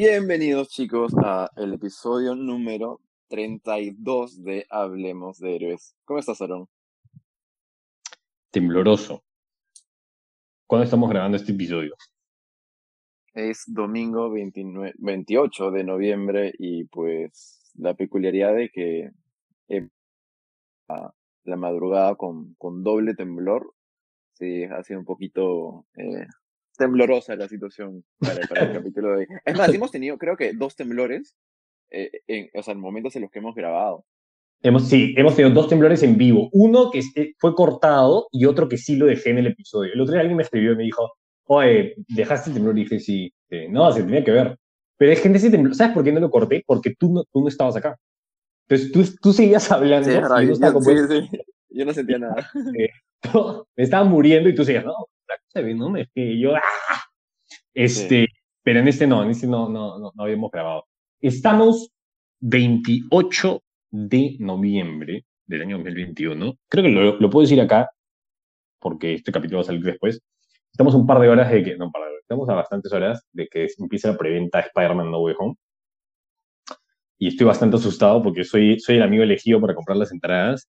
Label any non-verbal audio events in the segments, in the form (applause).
Bienvenidos chicos a el episodio número 32 de Hablemos de Héroes. ¿Cómo estás, Aaron? Tembloroso. ¿Cuándo estamos grabando este episodio? Es domingo 29, 28 de noviembre y pues la peculiaridad de que eh, la madrugada con, con doble temblor, sí, ha sido un poquito eh, temblorosa la situación para, para el (laughs) capítulo de hoy. Es más, (laughs) hemos tenido creo que dos temblores, eh, en, o sea, en momentos en los que hemos grabado. Hemos, sí, hemos tenido dos temblores en vivo. Uno que este- fue cortado y otro que sí lo dejé en el episodio. El otro día alguien me escribió y me dijo, oye, ¿dejaste el temblor? Y dije, sí. Eh, no, se tenía que ver. Pero es que en ese temblor, ¿sabes por qué no lo corté? Porque tú no, tú no estabas acá. Entonces tú, tú seguías hablando Sí, y yo yo- como, sí, sí. Yo no sentía nada. (laughs) me estaba muriendo y tú seguías, no, la cosa ve, no, es que yo, ¡ah! Este, pero en este no, en este no, no, no, no habíamos grabado. Estamos 28 de noviembre del año 2021. Creo que lo, lo puedo decir acá, porque este capítulo va a salir después. Estamos un par de horas de que, no, par de horas, estamos a bastantes horas de que empiece la preventa de Spider-Man No Way Home. Y estoy bastante asustado porque soy, soy el amigo elegido para comprar las entradas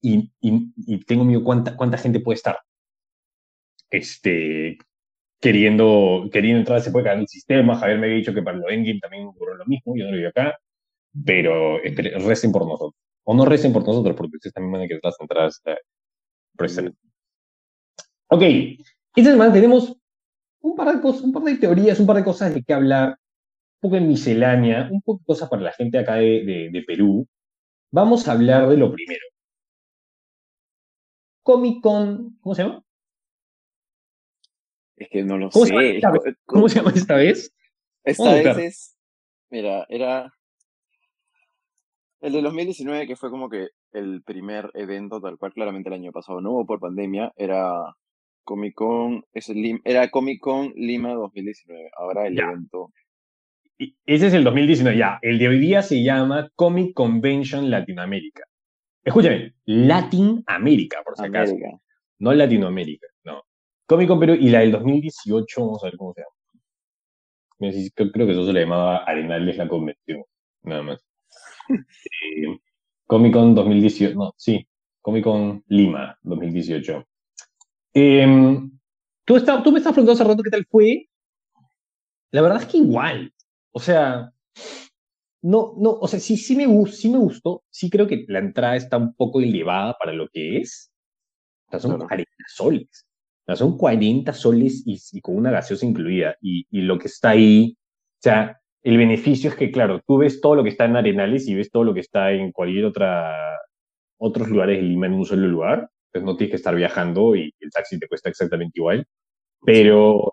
y, y, y tengo miedo cuánta, cuánta gente puede estar este, queriendo, queriendo entrar, se puede caer el sistema. Javier me había dicho que para lo Endgame también ocurrió lo mismo, yo no lo vi acá, pero recen por nosotros. O no recen por nosotros, porque ustedes también van a querer las entradas presentes. Ok, esta semana tenemos un par de cosas, un par de teorías, un par de cosas de qué hablar, un poco de miscelánea, un poco de cosas para la gente acá de- de Perú. Vamos a hablar de lo primero. Comic Con, ¿cómo se llama? Es que no lo ¿Cómo se llama sé. vez? ¿Cómo se llama esta vez? Esta vez buscar. es, mira, era el de 2019 que fue como que el primer evento tal cual claramente el año pasado no hubo por pandemia, era Comic Con, es Lim- era Comic Con Lima 2019, ahora el Ya. evento. Y Ese es el 2019, ya. El de hoy día se llama Comic Convention Latinoamérica. Escúchame, Latin América, por si acaso. No Latinoamérica, no. Comic Con Perú y la del 2018, vamos a ver cómo se llama. Creo, que eso se le llamaba Arenales la Convención, nada más. (laughs) Eh, Comic Con 2018, no, sí, Comic Con Lima 2018. Em, tú, está- tú me estás preguntando hace rato qué tal fue. La verdad es que igual. O sea, no, no, o sea, sí, sí me, gus- sí me gustó. Sí creo que la entrada está un poco elevada para lo que es. O sea, son Claro. 40 soles. O sea, son 40 soles y, y con una gaseosa incluida. Y, y lo que está ahí, o sea, el beneficio es que, claro, tú ves todo lo que está en Arenales y ves todo lo que está en cualquier otra, otros lugares de Lima en un solo lugar. Entonces no tienes que estar viajando y el taxi te cuesta exactamente igual. Pero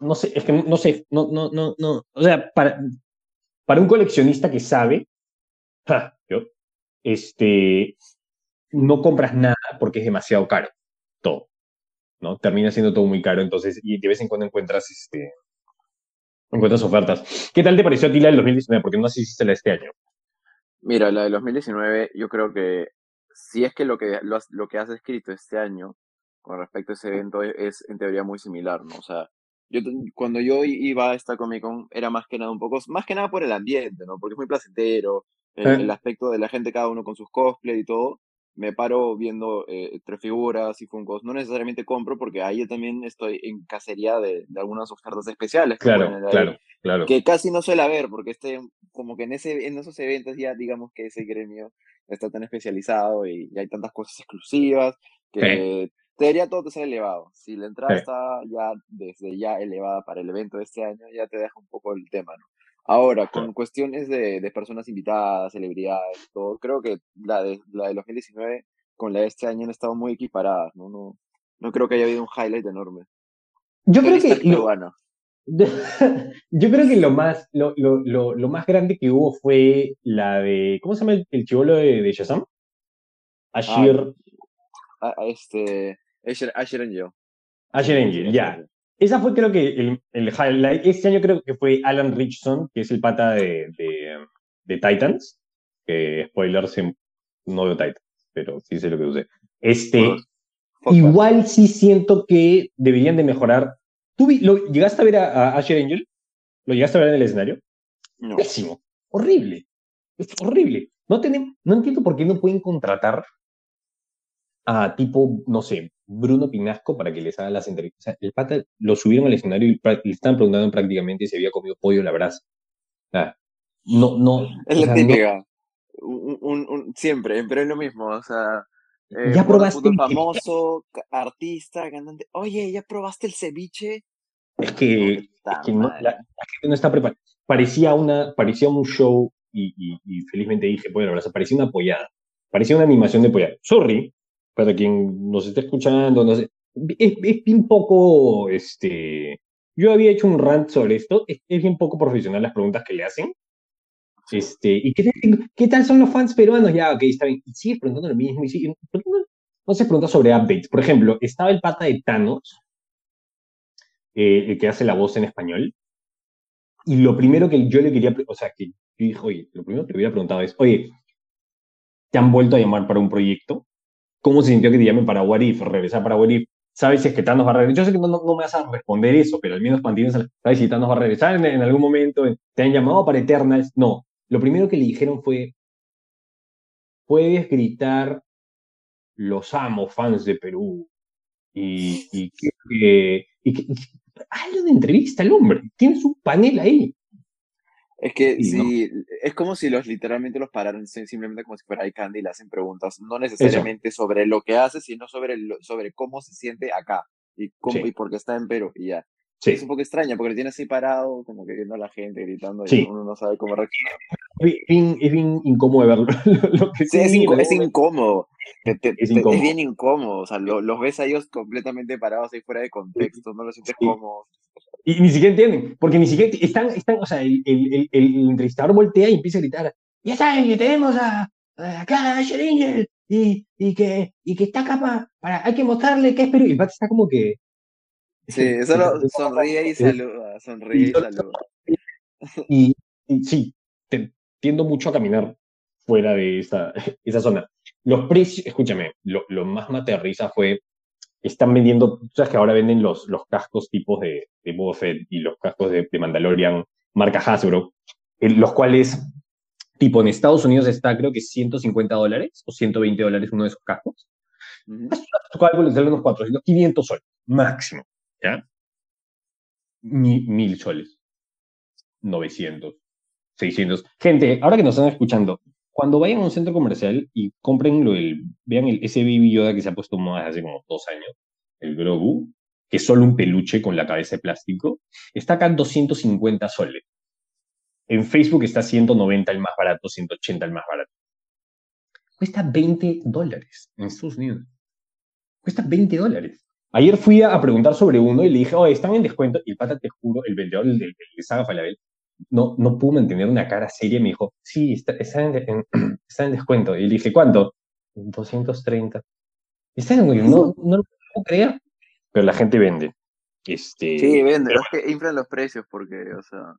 no sé, es que no sé, no, no, no, no. O sea, para, para un coleccionista que sabe, ja, (laughs) yo, este, no compras nada porque es demasiado caro, todo, ¿no? Termina siendo todo muy caro, entonces, y de vez en cuando encuentras, este, encuentras ofertas. ¿Qué tal te pareció a ti la del 2019? Porque no sé si hiciste la de este año. Mira, la de 2019, yo creo que si es que lo que, lo, has- lo que has escrito este año con respecto a ese evento es, es en teoría muy similar, ¿no? O sea, yo cuando yo iba a esta Comic Con era más que nada un poco, más que nada por el ambiente, ¿no? Porque es muy placentero, el, Eh. el aspecto de la gente, cada uno con sus cosplay y todo. Me paro viendo eh, tres figuras y Funkos. No necesariamente compro porque ahí yo también estoy en cacería de, de algunas ofertas especiales que Claro, ahí claro, claro. que casi no suele haber, porque este, como que en ese, en esos eventos ya digamos que ese gremio está tan especializado y, y hay tantas cosas exclusivas que te diría todo te sale elevado. Si la entrada Sí. está ya desde ya elevada para el evento de este año, ya te deja un poco el tema, ¿no? Ahora, con cuestiones de, de personas invitadas, celebridades, todo, creo que la de, la de 2019 con la de este año han estado muy equiparadas, ¿no? No, no creo que haya habido un highlight enorme. Yo creo que lo, (laughs) yo creo que lo más, lo, lo, lo, lo más grande que hubo fue la de, ¿cómo se llama el, el chivolo de, de Shazam? Ashir, ah, este, Asher, Asher Angel. Asher Angel, ya. Esa fue creo que el, el highlight. Este año creo que fue Alan Richardson, que es el pata de, de, de Titans. Que spoiler, no veo Titans, pero sí sé lo que usé. Este, igual sí siento que deberían de mejorar ¿Tú lo, llegaste a ver a, Asher Angel? ¿Lo llegaste a ver en el escenario? No. Pésimo. Horrible. Es horrible. No, tenemos, no entiendo por qué no pueden contratar a tipo, no sé, Bruno Pinasco para que les haga las entrevistas. el pata lo subieron al escenario y le estaban preguntando prácticamente si había comido pollo a la brasa. no, no. Es la típica. Un, siempre, pero es lo mismo. O sea, eh, ya probaste el famoso, artista, cantante. Oye, ¿ya probaste el ceviche? Es que, es que no, la, gente no está preparada. Parecía, una, parecía un show y, y, felizmente dije, la verdad, parecía una apoyada. Parecía una animación de apoyada. Sorry, para quien nos esté escuchando, no sé. Es, es bien poco, este... Yo había hecho un rant sobre esto. Es, es bien poco profesional las preguntas que le hacen. Este, ¿y qué, qué, tal son los fans peruanos? Ya, ok, está bien. Y sigues preguntando lo mismo. Y sigue, no se pregunta sobre updates. Por ejemplo, estaba el pata de Thanos, eh, el que hace la voz en español. Y lo primero que yo le quería, o sea, que yo dije, oye, lo primero que le hubiera preguntado es, oye, ¿te han vuelto a llamar para un proyecto? ¿Cómo se sintió que te llamen para What If, regresar para What If? ¿Sabes si es que Thanos va a regresar? Yo sé que no, me vas a responder eso, pero al menos mantienes, ¿sabes si Thanos va a regresar en, algún momento? ¿Te han llamado para Eternals? No. Lo primero que le dijeron fue, puedes gritar, los amo, fans de Perú. Y, y que, y hazlo de entrevista al hombre, tienes un panel ahí. Es que sí, es como si los literalmente los pararan simplemente como si fuera iCandy y le hacen preguntas, no necesariamente sobre lo que hace, sino sobre, sobre cómo se siente acá y, cómo, y por qué está en Perú y ya. Es un poco extraña porque lo tiene así parado, como que viendo a la gente gritando y uno no sabe cómo reaccionar. Es bien, incómodo verlo. (laughs) sí, es, incómodo. Es, incómodo. es bien incómodo. O sea, los ves a ellos completamente parados ahí fuera de contexto, no los sientes cómodos. Y ni siquiera entienden, porque ni siquiera están, están o sea, el, el, el, entrevistador voltea y empieza a gritar, ya saben que tenemos a, acá a Asher Angel y, y, que, y que está acá para, hay que mostrarle que es Perú. Y el pata está como que, Sí, solo (laughs) sonríe y saluda, sonríe y saluda. (laughs) Y, sí, tiendo mucho a caminar fuera de esa, (laughs) esa zona. Los precios, escúchame, lo, lo más me aterriza fue, están vendiendo, sabes que ahora venden los, los cascos tipos de, de Boba y los cascos de, de Mandalorian, marca Hasbro, los cuales, tipo, en Estados Unidos está creo que 150 dólares o 120 dólares uno de esos cascos. -huh. cálculo sale unos 400, 500 soles, máximo. ¿ya? mil soles, 900, 600. Gente, ahora que nos están escuchando, cuando vayan a un centro comercial y compren lo del, vean el, ese Baby Yoda que se ha puesto más hace como dos años, el Grogu, que es solo un peluche con la cabeza de plástico, está acá en 250 soles. En Facebook está 190 el más barato, 180 el más barato. Cuesta 20 dólares en Estados Unidos. Cuesta 20 dólares. Ayer fui a, preguntar sobre uno y le dije, oye, están en descuento. Y el pata, te juro, el vendedor del de, de Saga Falabel, no, no pudo mantener una cara seria y me dijo, sí, está, está, en, (clears throat) está en, descuento. Y le dije, ¿cuánto? 230. Está en, no, no lo puedo creer. Pero la gente vende. Este... Sí, vende. Es que inflan los precios porque, o sea,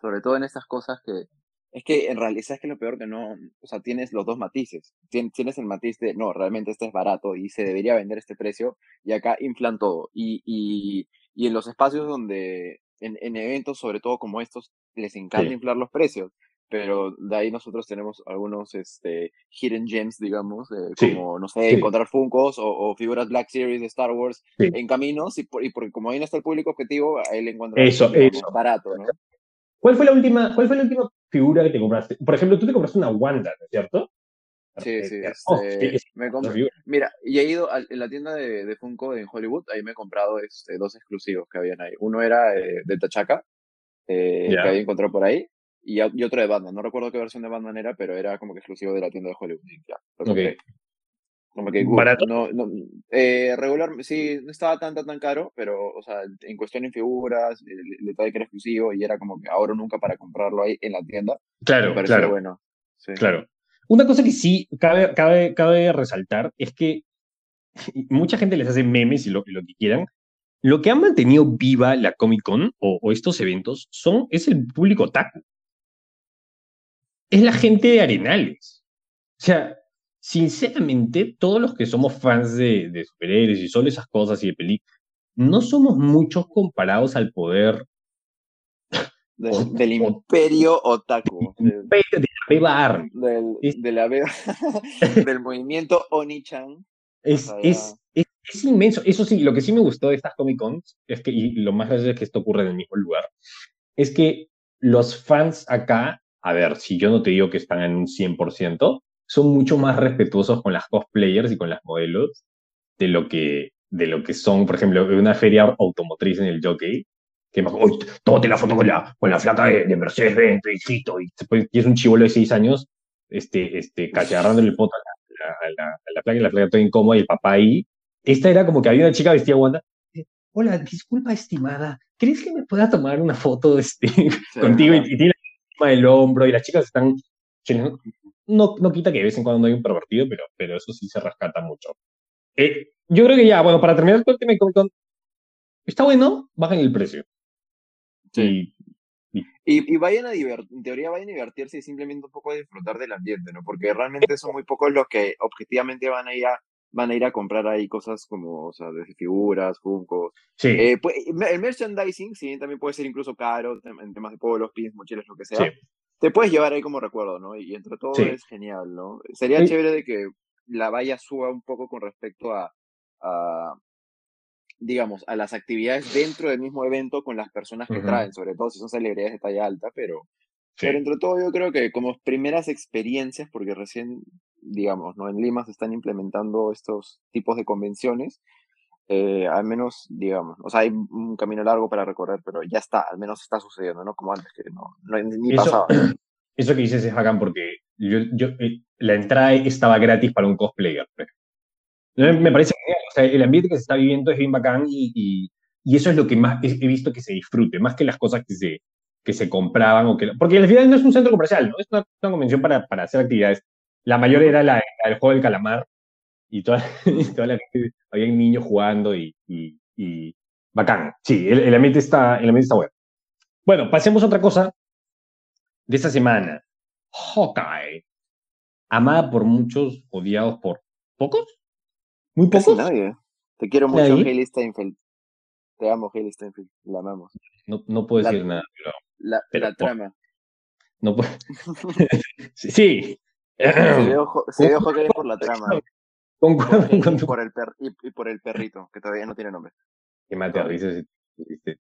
sobre todo en estas cosas que es que en realidad, ¿sabes que lo peor que no? O sea, tienes los dos matices. tienes el matiz de, no, realmente este es barato y se debería vender este precio, y acá inflan todo. Y, y, y en los espacios donde, en, en, eventos, sobre todo como estos, les encanta inflar los precios. Pero de ahí nosotros tenemos algunos este, hidden gems, digamos, eh, como, no sé, encontrar Funkos o, o, figuras Black Series de Star Wars en caminos, y, por, y porque como ahí no está el público objetivo, ahí le encuentran eso, eso. barato, ¿no? ¿Cuál fue la última, cuál fue la última figura que te compraste? Por ejemplo, tú te compraste una Wanda, ¿no es cierto? Sí, sí. Oh, este, me compré, mira, y he ido a, en la tienda de, de, Funko en Hollywood, ahí me he comprado este, dos exclusivos que habían ahí. Uno era eh, de Tachaca, eh, yeah. que había encontrado por ahí, y, y, otro de Batman. No recuerdo qué versión de Batman era, pero era como que exclusivo de la tienda de Hollywood. Ya, okay. Como que, ¿Barato? No, no, eh, regular, sí, no estaba tan, tan, tan caro, pero, o sea, en cuestión de figuras, el detalle que era exclusivo y era como que ahora o nunca para comprarlo ahí en la tienda. Claro, claro. bueno. Sí. Claro. Una cosa que sí cabe, cabe, cabe resaltar es que (laughs) mucha gente les hace memes y lo, lo que quieran. Lo que ha mantenido viva la Comic Con o, o estos eventos son, es el público taco. Es la gente de Arenales. O sea, sinceramente, todos los que somos fans de, de superhéroes y solo esas cosas y de películas, no somos muchos comparados al poder del, imperio otaku. Del, de la beba Del, de la (laughs) del movimiento Oni-chan. Es, es, es, inmenso. Eso sí, lo que sí me gustó de estas Comic Cons, es que, y lo más gracioso es que esto ocurre en el mismo lugar, es que los fans acá, a ver, si yo no te digo que están en un 100%, son mucho más respetuosos con las cosplayers y con las modelos de lo que, de lo que son, por ejemplo, una feria automotriz en el jockey, que más, uy, tómate la foto con la, con la flaca de, Mercedes-Benz, y, y es un chivolo de seis años, este, este, cacharrándole el poto a la, a, la, a la flaca y la flaca toda incómoda y el papá ahí. Esta era como que había una chica vestida Wanda. Hola, disculpa, estimada, ¿crees que me pueda tomar una foto este, (laughs) contigo? Y, tiene la del hombro y las chicas están... No, no quita que de vez en cuando no hay un pervertido, pero, pero eso sí se rescata mucho. Eh, yo creo que ya, bueno, para terminar con el tema de Comic Con, está bueno, bajen el precio. Sí. Y, y, vayan a divertir, en teoría vayan a divertirse y simplemente un poco a disfrutar del ambiente, ¿no? Porque realmente son muy pocos los que objetivamente van a ir a, van a, ir a comprar ahí cosas como, o sea, desde figuras, funcos. Sí. Eh, pues, el merchandising, sí, también puede ser incluso caro en temas de polos, pins, mochilas, lo que sea. Te puedes llevar ahí como recuerdo, ¿no? Y entre todo es genial, ¿no? Sería chévere de que la valla suba un poco con respecto a, a, digamos, a las actividades dentro del mismo evento con las personas que traen, sobre todo si son celebridades de talla alta, pero, pero entre todo yo creo que como primeras experiencias, porque recién, digamos, ¿no? En Lima se están implementando estos tipos de convenciones, eh, al menos, digamos, o sea, hay un camino largo para recorrer, pero ya está, al menos está sucediendo, ¿no? Como antes, que no, no ni eso, pasaba. (clears throat) Eso que dices es bacán porque yo, yo, eh, la entrada estaba gratis para un cosplayer. Me parece que o sea, el ambiente que se está viviendo es bien bacán y, y, y eso es lo que más he, visto que se disfrute, más que las cosas que se, que se compraban o que... Porque al final no es un centro comercial, ¿no? Es una, una convención para, para, hacer actividades. La mayor era la, el juego del calamar y toda, (laughs) toda la gente, había niños jugando y, y, y bacán. Sí, el, el, ambiente está, el ambiente está bueno. Bueno, pasemos a otra cosa de esta semana. Hawkeye. Amada por muchos, odiados por pocos. Muy pocos. nadie. Te quiero mucho, Hailey Steinfeld. Te amo, Hailey Steinfeld. La amamos. No, no puedo decir nada, pero. La, la trama. No puedo. (laughs) (laughs) sí. Se dio (clears throat) ojo, se dio ojo que por la trama. Y, con tu... por el per, y, y, por el perrito, que todavía no tiene nombre. Que me aterrices.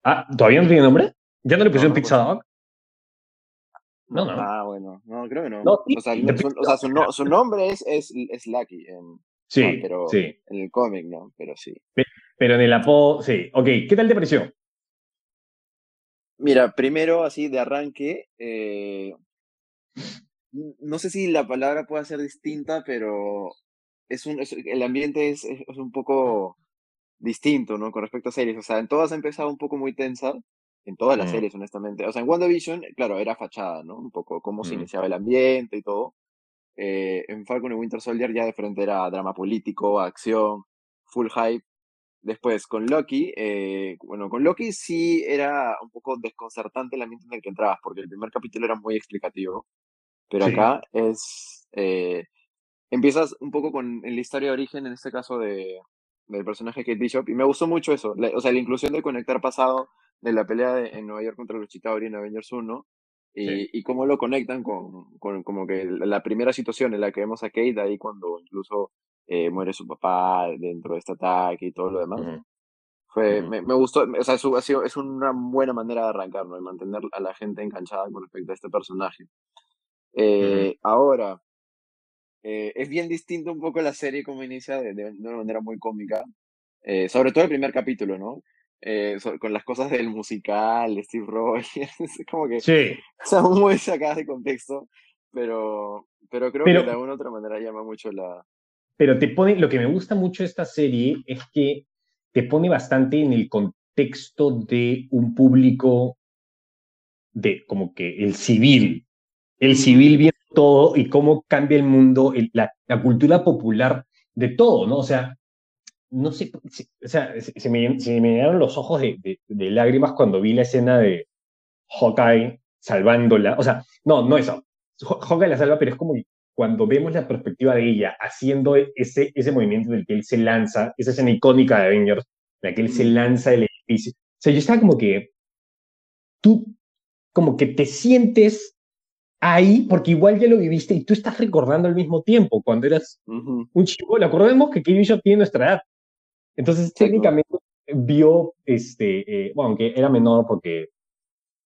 Ah, ¿todavía no tiene nombre? ¿Ya no le pusieron no, Pizza Dog? No, no. Ah, bueno. No, creo que no. no o sea, su, o sea su, no, su, nombre es, es, es Lucky. En, sí, no, pero sí. En el cómic, ¿no? Pero sí. Pero en el apodo, sí. Ok, ¿qué tal te pareció? Mira, primero, así de arranque, eh, no sé si la palabra puede ser distinta, pero es un, es, el ambiente es, es, un poco distinto, ¿no? Con respecto a series. O sea, en todas ha empezado un poco muy tensa, en todas las mm. series, honestamente. O sea, en WandaVision, claro, era fachada, ¿no? Un poco cómo mm. se iniciaba el ambiente y todo. Eh, en Falcon y Winter Soldier ya de frente era drama político, acción, full hype. Después, con Loki, eh, bueno, con Loki sí era un poco desconcertante el ambiente en el que entrabas, porque el primer capítulo era muy explicativo, pero sí. acá es... Eh, empiezas un poco con la historia de origen, en este caso de, del personaje Kate Bishop, y me gustó mucho eso, la, o sea, la inclusión de conectar pasado de la pelea de, en Nueva York contra los Chitauri en Avengers 1, y, sí. y cómo lo conectan con, con, como que la primera situación en la que vemos a Kate, ahí cuando incluso eh, muere su papá dentro de este ataque y todo lo demás. Uh -huh. Fue, uh -huh. me, me, gustó, o sea, es, ha sido, es una buena manera de arrancar, ¿no? De mantener a la gente enganchada con respecto a este personaje. Eh. Ahora, eh, es bien distinto un poco la serie como inicia de, de, una manera muy cómica, eh, sobre todo el primer capítulo, ¿no? Eh, so, con las cosas del musical, Steve Rogers, (laughs) como que sí. son muy sacadas de contexto, pero, pero creo pero, que de alguna u otra manera llama mucho la... Pero te pone, lo que me gusta mucho de esta serie es que te pone bastante en el contexto de un público de como que el civil, el civil viendo todo y cómo cambia el mundo, el, la, la, cultura popular de todo, ¿no? O sea, no sé, o sea, se me, se me llenaron los ojos de, de, de, lágrimas cuando vi la escena de Hawkeye salvándola. O sea, no, no eso. Hawkeye la salva, pero es como cuando vemos la perspectiva de ella haciendo ese, ese movimiento del que él se lanza, esa escena icónica de Avengers, la que él se lanza del edificio. O sea, yo estaba como que, tú, como que te sientes ahí, porque igual ya lo viviste y tú estás recordando al mismo tiempo, cuando eras un chico. Acordemos que Kate Bishop tiene nuestra edad. Entonces, técnicamente vio, este, eh, bueno, aunque era menor porque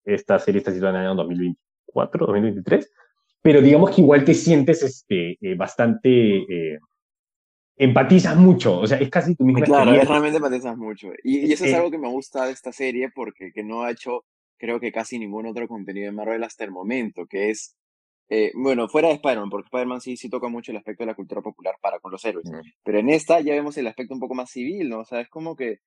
esta serie está situada en el año 2024, 2023, pero digamos que igual te sientes este, eh, bastante... Eh, empatizas mucho, o sea, es casi tu misma Claro, realmente empatizas mucho. Y, eso es algo que me gusta de esta serie porque que no ha hecho, creo que casi ningún otro contenido de Marvel hasta el momento, que es, bueno, fuera de Spider-Man, porque Spider-Man sí, sí toca mucho el aspecto de la cultura popular para con los héroes, pero en esta ya vemos el aspecto un poco más civil, ¿no? O sea, es como que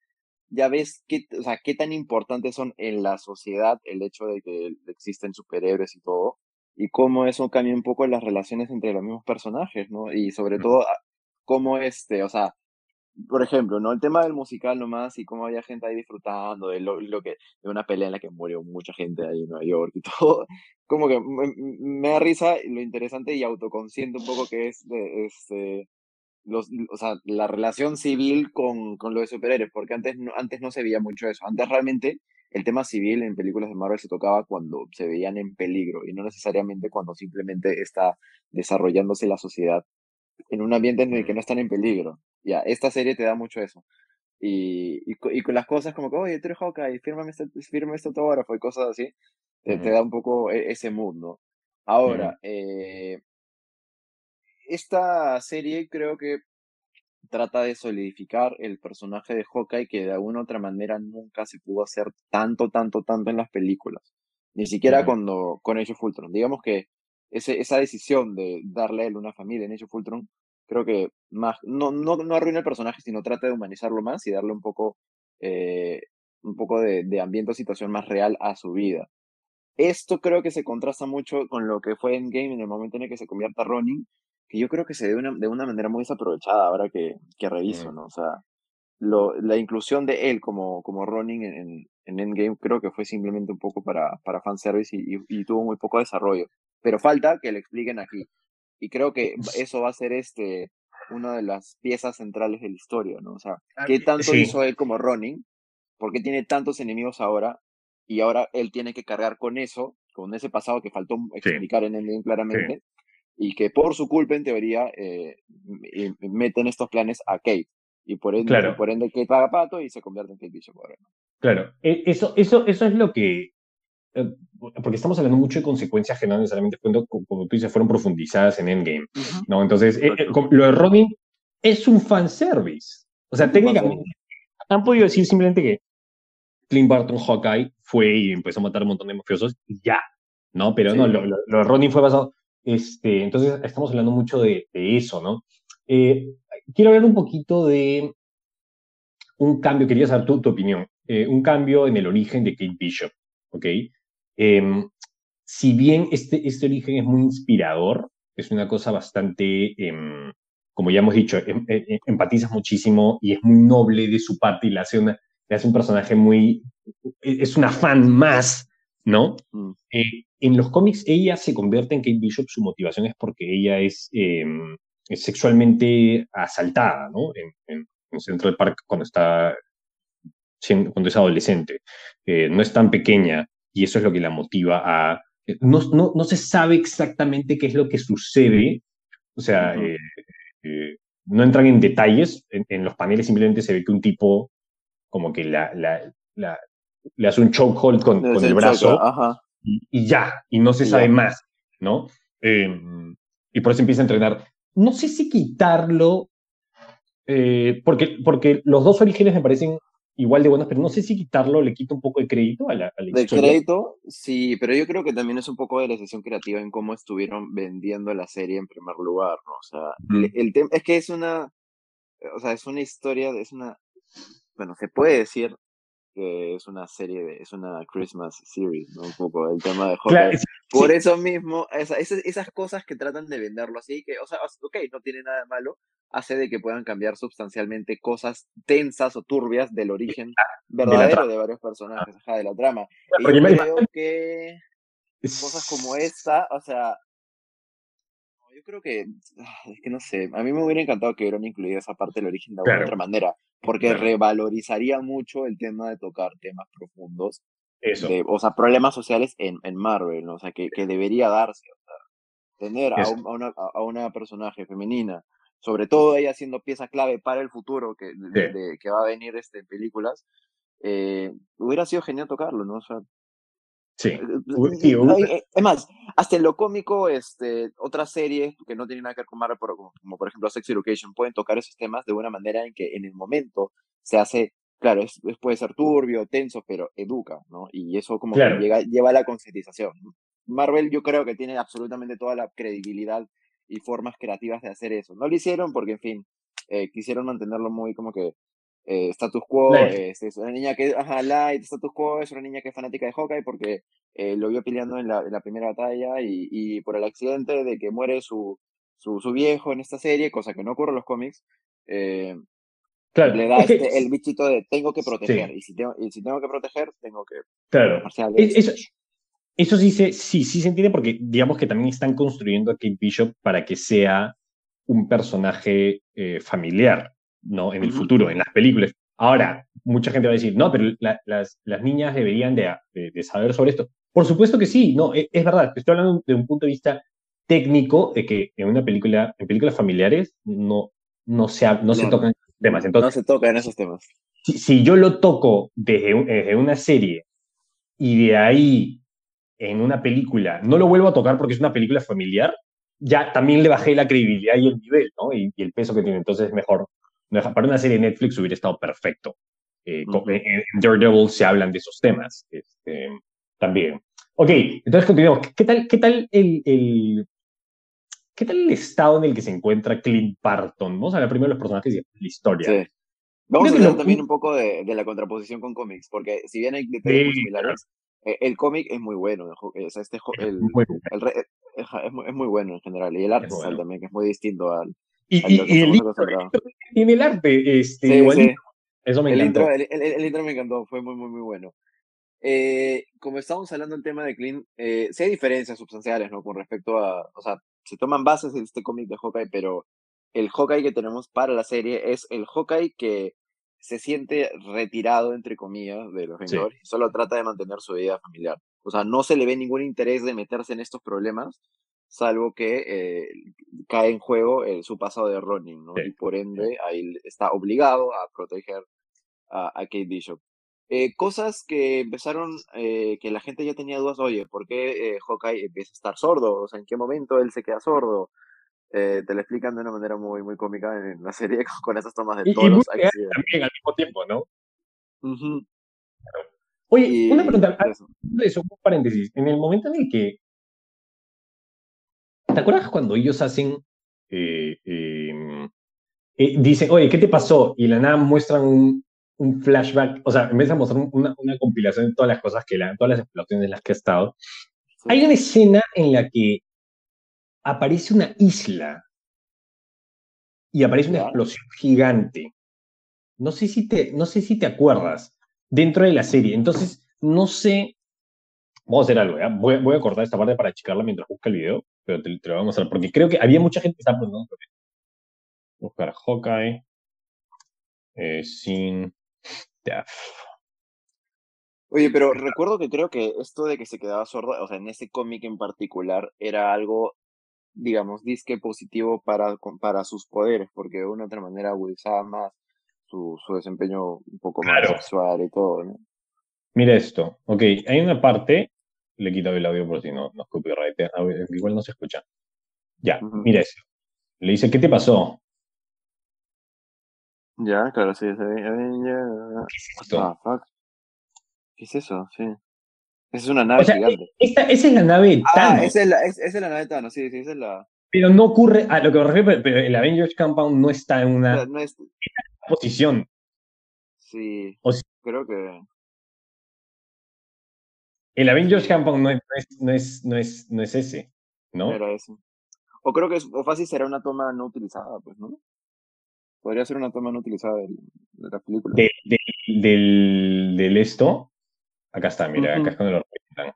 ya ves qué, o sea, qué tan importantes son en la sociedad el hecho de que existen superhéroes y todo, y cómo eso cambia un poco las relaciones entre los mismos personajes, ¿no? Y sobre todo, ah, cómo este, o sea, por ejemplo, ¿no? El tema del musical nomás y cómo había gente ahí disfrutando de lo, que, de una pelea en la que murió mucha gente ahí en Nueva York y (laughs) todo, como que me, da risa lo interesante y autoconsciente un poco que es este, los, o sea, la relación civil con, con lo de superhéroes, porque antes no, antes no se veía mucho eso. Antes realmente el tema civil en películas de Marvel se tocaba cuando se veían en peligro y no necesariamente cuando simplemente está desarrollándose la sociedad en un ambiente en el que no están en peligro. Ya, esta serie te da mucho eso. Y, y, con las cosas como que, oye, tú eres Hawkeye, fírmame este, fírmame este autógrafo y cosas así, te, da un poco e, ese mood, ¿no? Ahora, eh, esta serie creo que trata de solidificar el personaje de Hawkeye que de alguna u otra manera nunca se pudo hacer tanto, tanto, tanto en las películas. Ni siquiera cuando con Age of Ultron. Digamos que ese, esa decisión de darle a él una familia en Age of Ultron, creo que más, no, no, no arruina el personaje, sino trata de humanizarlo más y darle un poco, eh, un poco de, de ambiente o situación más real a su vida. Esto creo que se contrasta mucho con lo que fue en Game en el momento en el que se convierte a Ronin, que yo creo que se ve de una, de una manera muy desaprovechada ahora que, que reviso, ¿no? O sea, lo, la inclusión de él como, como Ronin en, en Endgame creo que fue simplemente un poco para, para fanservice y, y, tuvo muy poco desarrollo. Pero falta que le expliquen aquí. Y creo que eso va a ser este una de las piezas centrales de la historia, ¿no? O sea, ah, ¿qué tanto hizo él como Ronin? ¿Por qué tiene tantos enemigos ahora? Y ahora él tiene que cargar con eso, con ese pasado que faltó explicar en Endgame claramente y que por su culpa, en teoría, eh, meten estos planes a Kate. Y por ende, por ende Kate paga pato y se convierte en Kate Bishop. Claro, e, eso, eso, eso es lo que... Eh, porque estamos hablando mucho de consecuencias que no necesariamente, como tú dices, fueron profundizadas en Endgame. ¿no? Entonces, eh, lo de Robin es un fanservice. O sea, técnicamente, han podido decir simplemente que Clint Barton Hawkeye fue y empezó a matar un montón de mafiosos y ya, ¿no? Pero no, lo, lo, de Ronin fue basado, este, entonces, estamos hablando mucho de, eso, ¿no? Eh, quiero hablar un poquito de un cambio, quería saber tu, tu opinión, eh, un cambio en el origen de Kate Bishop, ¿ok? Em, si bien este, este origen es muy inspirador, es una cosa bastante, em, como ya hemos dicho, em, empatizas muchísimo y es muy noble de su parte y le hace, una, le hace un personaje muy, es una fan más, ¿no? Mm. Eh, en los cómics ella se convierte en Kate Bishop, su motivación es porque ella es, em, sexualmente asaltada, ¿no? En, Central Park cuando está cuando es adolescente. Eh, no es tan pequeña y eso es lo que la motiva a... Eh, no, no, no se sabe exactamente qué es lo que sucede, o sea, no entran en detalles, en, los paneles simplemente se ve que un tipo como que la, la, la le hace un chokehold con, con el brazo y, ya, y no se sabe más, ¿no? Em, y por eso empieza a entrenar. No sé si quitarlo, eh, porque, porque los dos orígenes me parecen igual de buenos, pero no sé si quitarlo le quita un poco de crédito a la, a De crédito, sí, pero yo creo que también es un poco de la sesión creativa en cómo estuvieron vendiendo la serie en primer lugar, ¿no? O sea, el, tema es que es una, o sea, es una historia, es una, bueno, se puede decir que es una serie de, es una Christmas series, ¿no? Un poco el tema de Hawkeye. Por eso mismo, esas, esas cosas que tratan de venderlo así, que, o sea, ok, no tiene nada de malo, hace de que puedan cambiar sustancialmente cosas tensas o turbias del origen verdadero de, varios personajes, de la trama. Y yo creo que cosas como esta, o sea, creo que, ah, es que no sé, a mí me hubiera encantado que hubieran incluido esa parte del origen de alguna Claro, otra manera, porque claro. revalorizaría mucho el tema de tocar temas profundos, Eso, de, o sea, problemas sociales en, en Marvel, ¿no? O sea, que, que debería darse, o sea, tener a, eso. un- a una, a una personaje femenina, sobre todo ella siendo pieza clave para el futuro que, de, Sí, de- que va a venir este, en películas, eh, hubiera sido genial tocarlo, ¿no? O sea, sí. Hu- ay, eh, Es más, hasta en lo cómico, este, otras series que no tienen nada que ver con Marvel, pero como, como por ejemplo Sex Education, pueden tocar esos temas de una manera en que en el momento se hace, claro, es, puede ser turbio, tenso, pero educa, ¿no? Y eso como que llega, lleva a la concientización. Marvel yo creo que tiene absolutamente toda la credibilidad y formas creativas de hacer eso. No lo hicieron porque, en fin, eh, quisieron mantenerlo muy como que eh, status quo, eh, es es una niña que, ajá, light, status quo, es una niña que es fanática de Hawkeye porque eh, lo vio peleando en la, en la primera batalla y, y por el accidente de que muere su, su, su viejo en esta serie, cosa que no ocurre en los cómics, eh, claro. le da este, el bichito de tengo que proteger, sí, y si tengo, y si tengo que proteger, tengo que claro. marcial de Es- ese Eso, eso sí se, sí, sí se entiende porque digamos que también están construyendo a Kate Bishop para que sea un personaje eh, familiar, ¿no? En el futuro, en las películas. Ahora, mucha gente va a decir, no, pero la- las, las niñas deberían de, de- de saber sobre esto. Por supuesto que sí, no, e- es, verdad. Estoy hablando de un punto de vista técnico de que en una película, en películas familiares, no, no se, no se tocan esos temas. no Entonces, se tocan esos temas. si, si yo lo toco desde, desde una serie y de ahí en una película no lo vuelvo a tocar porque es una película familiar, ya también le bajé la credibilidad y el nivel, ¿no? Y, y el peso que tiene. Entonces es mejor. Para una serie de Netflix hubiera estado perfecto. Eh, en, en Daredevil se hablan de esos temas este, también. Ok, entonces continuamos. ¿Qué tal, qué tal el, el- qué tal el estado en el que se encuentra Clint Barton? Vamos a hablar primero de los personajes y de la historia. Sí. Vamos a Creo hablar lo- también un poco de, de la contraposición con cómics, porque si bien hay detalles Sí, similares, eh, el cómic es muy bueno. o sea, este, muy el es, muy, bueno en general. Y el arte bueno. también, que es muy distinto al, Y, y- y el intro, el acostumbrados. intro tiene el arte este, Sí, igualito. sí. Eso me El encantó. intro, el, el- el intro me encantó, fue muy, muy, muy bueno. Eh, como estábamos hablando del tema de Clint, eh, sí hay diferencias sustanciales, ¿no? Con respecto a, o sea, se toman bases de este cómic de Hawkeye, pero el Hawkeye que tenemos para la serie es el Hawkeye que se siente retirado, entre comillas, de los Sí. Vengadores y solo trata de mantener su vida familiar. O sea, no se le ve ningún interés de meterse en estos problemas, salvo que eh, cae en juego eh, su pasado de Ronin, ¿no? Sí, Y por ende, ahí está obligado a proteger a, a Kate Bishop. Eh, cosas que empezaron, eh, que la gente ya tenía dudas, oye, ¿por qué Hawkeye empieza a estar sordo? O sea, ¿en qué momento él se queda sordo? Te lo explican de una manera muy, muy cómica en la serie (laughs) con, esas tomas de todos los accidentes. también al mismo tiempo, ¿no? Oye, una pregunta, eso. un paréntesis. En el momento en el que. ¿Te acuerdas cuando ellos hacen. eh, eh, eh, dicen, oye, ¿qué te pasó? Y la nada muestran un, un flashback, o sea, en vez de mostrar un- una, una compilación de todas las cosas que la, todas las explosiones en las que ha estado, Sí. hay una escena en la que aparece una isla y aparece una explosión gigante. No sé si te, no sé si te acuerdas dentro de la serie. Entonces, no sé. Vamos a hacer algo, ¿ya? Voy, voy a cortar esta parte para checarla mientras busca el video, pero te, te lo voy a mostrar porque creo que había mucha gente que estaba preguntando por. Buscar Hawkeye eh, sin Death. Oye, pero recuerdo que creo que esto de que se quedaba sordo, o sea, en ese cómic en particular, era algo, digamos, disque positivo para, para sus poderes, porque de una u otra manera agudizaba más su, su desempeño un poco más sexual y todo, ¿no? Mira esto. Ok, hay una parte. Le quito el audio por si no, no es copyright. eh, Igual no se escucha. Ya, Ujú. mira esto. Le dice, ¿qué te pasó? Ya, claro, sí, sí, Avenger. ¿Qué es esto? Ah, fuck. ¿Qué es eso? Sí. Esa es una nave o sea, gigante. esta, esa es la nave de Ah, esa es la, es- esa es la nave de Thanos, sí, sí, esa es la. Pero no ocurre, a lo que me refiero, pero- pero el Avengers Compound no está en o una sea, no es. posición. Sí, O sea, creo que. El Avengers Sí. Compound no es, no es, no es, no es, ese, ¿no? Era ese. O creo que es, o fácil será una toma no utilizada, pues, ¿no? Podría ser una toma no utilizada del- de, la película. De- de- del, del esto. Acá está, mira, acá es cuando lo representan.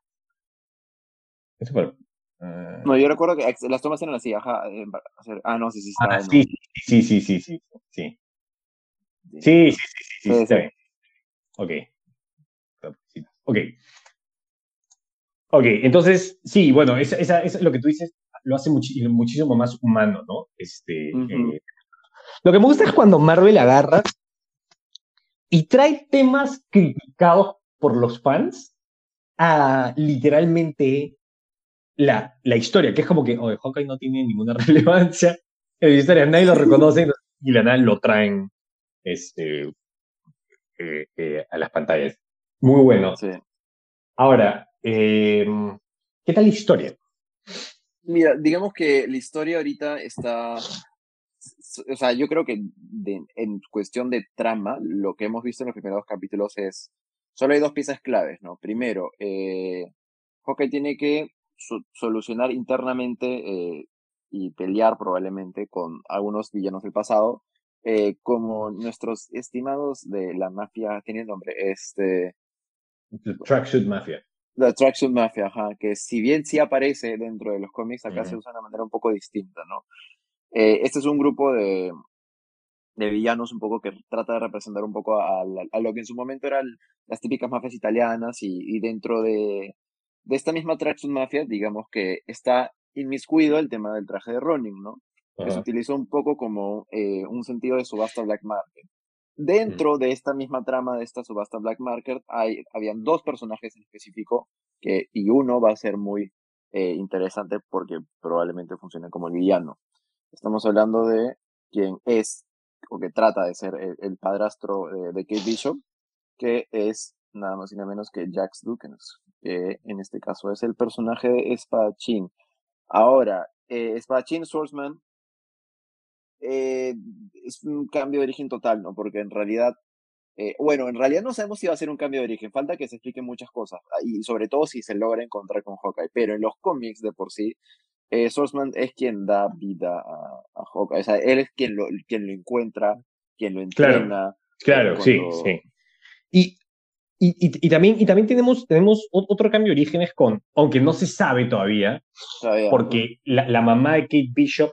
Fue- Ah. No, yo recuerdo que las tomas eran así, ajá. Ah, no, sí, sí, Ah, estaba, sí, sí, sí, sí, sí, sí. Sí, sí, sí, sí, sí, Sí, está sí. bien. Ok. Ok. Ok, entonces, sí, bueno, esa, esa, esa- lo que tú dices lo hace muchísimo más humano, ¿no? Este, eh, lo que me gusta es cuando Marvel agarra y trae temas criticados por los fans a literalmente la, la historia, que es como que, oye, Hawkeye no tiene ninguna (laughs) relevancia en la historia, nadie lo reconoce y la nada lo traen este, eh, eh, a las pantallas. Muy bueno. Sí. Ahora, eh, ¿qué tal la historia? Mira, digamos que la historia ahorita está, o sea, yo creo que de- en cuestión de trama, lo que hemos visto en los primeros capítulos es, solo hay dos piezas claves, ¿no? Primero, eh, Hawkeye tiene que so- solucionar internamente eh, y pelear probablemente con algunos villanos del pasado, eh, como nuestros estimados de la mafia, tiene nombre, este, The Tracksuit Mafia. La Tracksuit Mafia, ajá, que si bien sí aparece dentro de los cómics, acá se Ujú. usa de una manera un poco distinta, ¿no? Eh, este es un grupo de, de villanos un poco que trata de representar un poco a, la- a lo que en su momento eran las típicas mafias italianas y, y dentro de, de esta misma Tracksuit Mafia, digamos que está inmiscuido el tema del traje de Ronin, ¿no? Que se utilizó un poco como eh, un sentido de subasta black market. Dentro de esta misma trama de esta subasta black market, hay, habían dos personajes en específico que, y uno va a ser muy eh, interesante porque probablemente funcione como el villano. Estamos hablando de quien es o que trata de ser el, el padrastro de, de Kate Bishop, que es nada más y nada menos que Jax Dukens, que en este caso es el personaje de Espadachín. Ahora, eh, Espadachín Swordsman eh, es un cambio de origen total, ¿no? Porque en realidad, eh, bueno, en realidad no sabemos si va a ser un cambio de origen, falta que se expliquen muchas cosas, ah, y sobre todo si se logra encontrar con Hawkeye, pero en los cómics de por sí, eh, Swordsman es quien da vida a, a Hawkeye, o sea, él es quien lo, quien lo encuentra, quien lo entrena. Claro, sí, cuando- sí. Y, y, y, y también, y también tenemos, tenemos ot- otro cambio de orígenes con, aunque no se sabe todavía, todavía, porque la, la mamá de Kate Bishop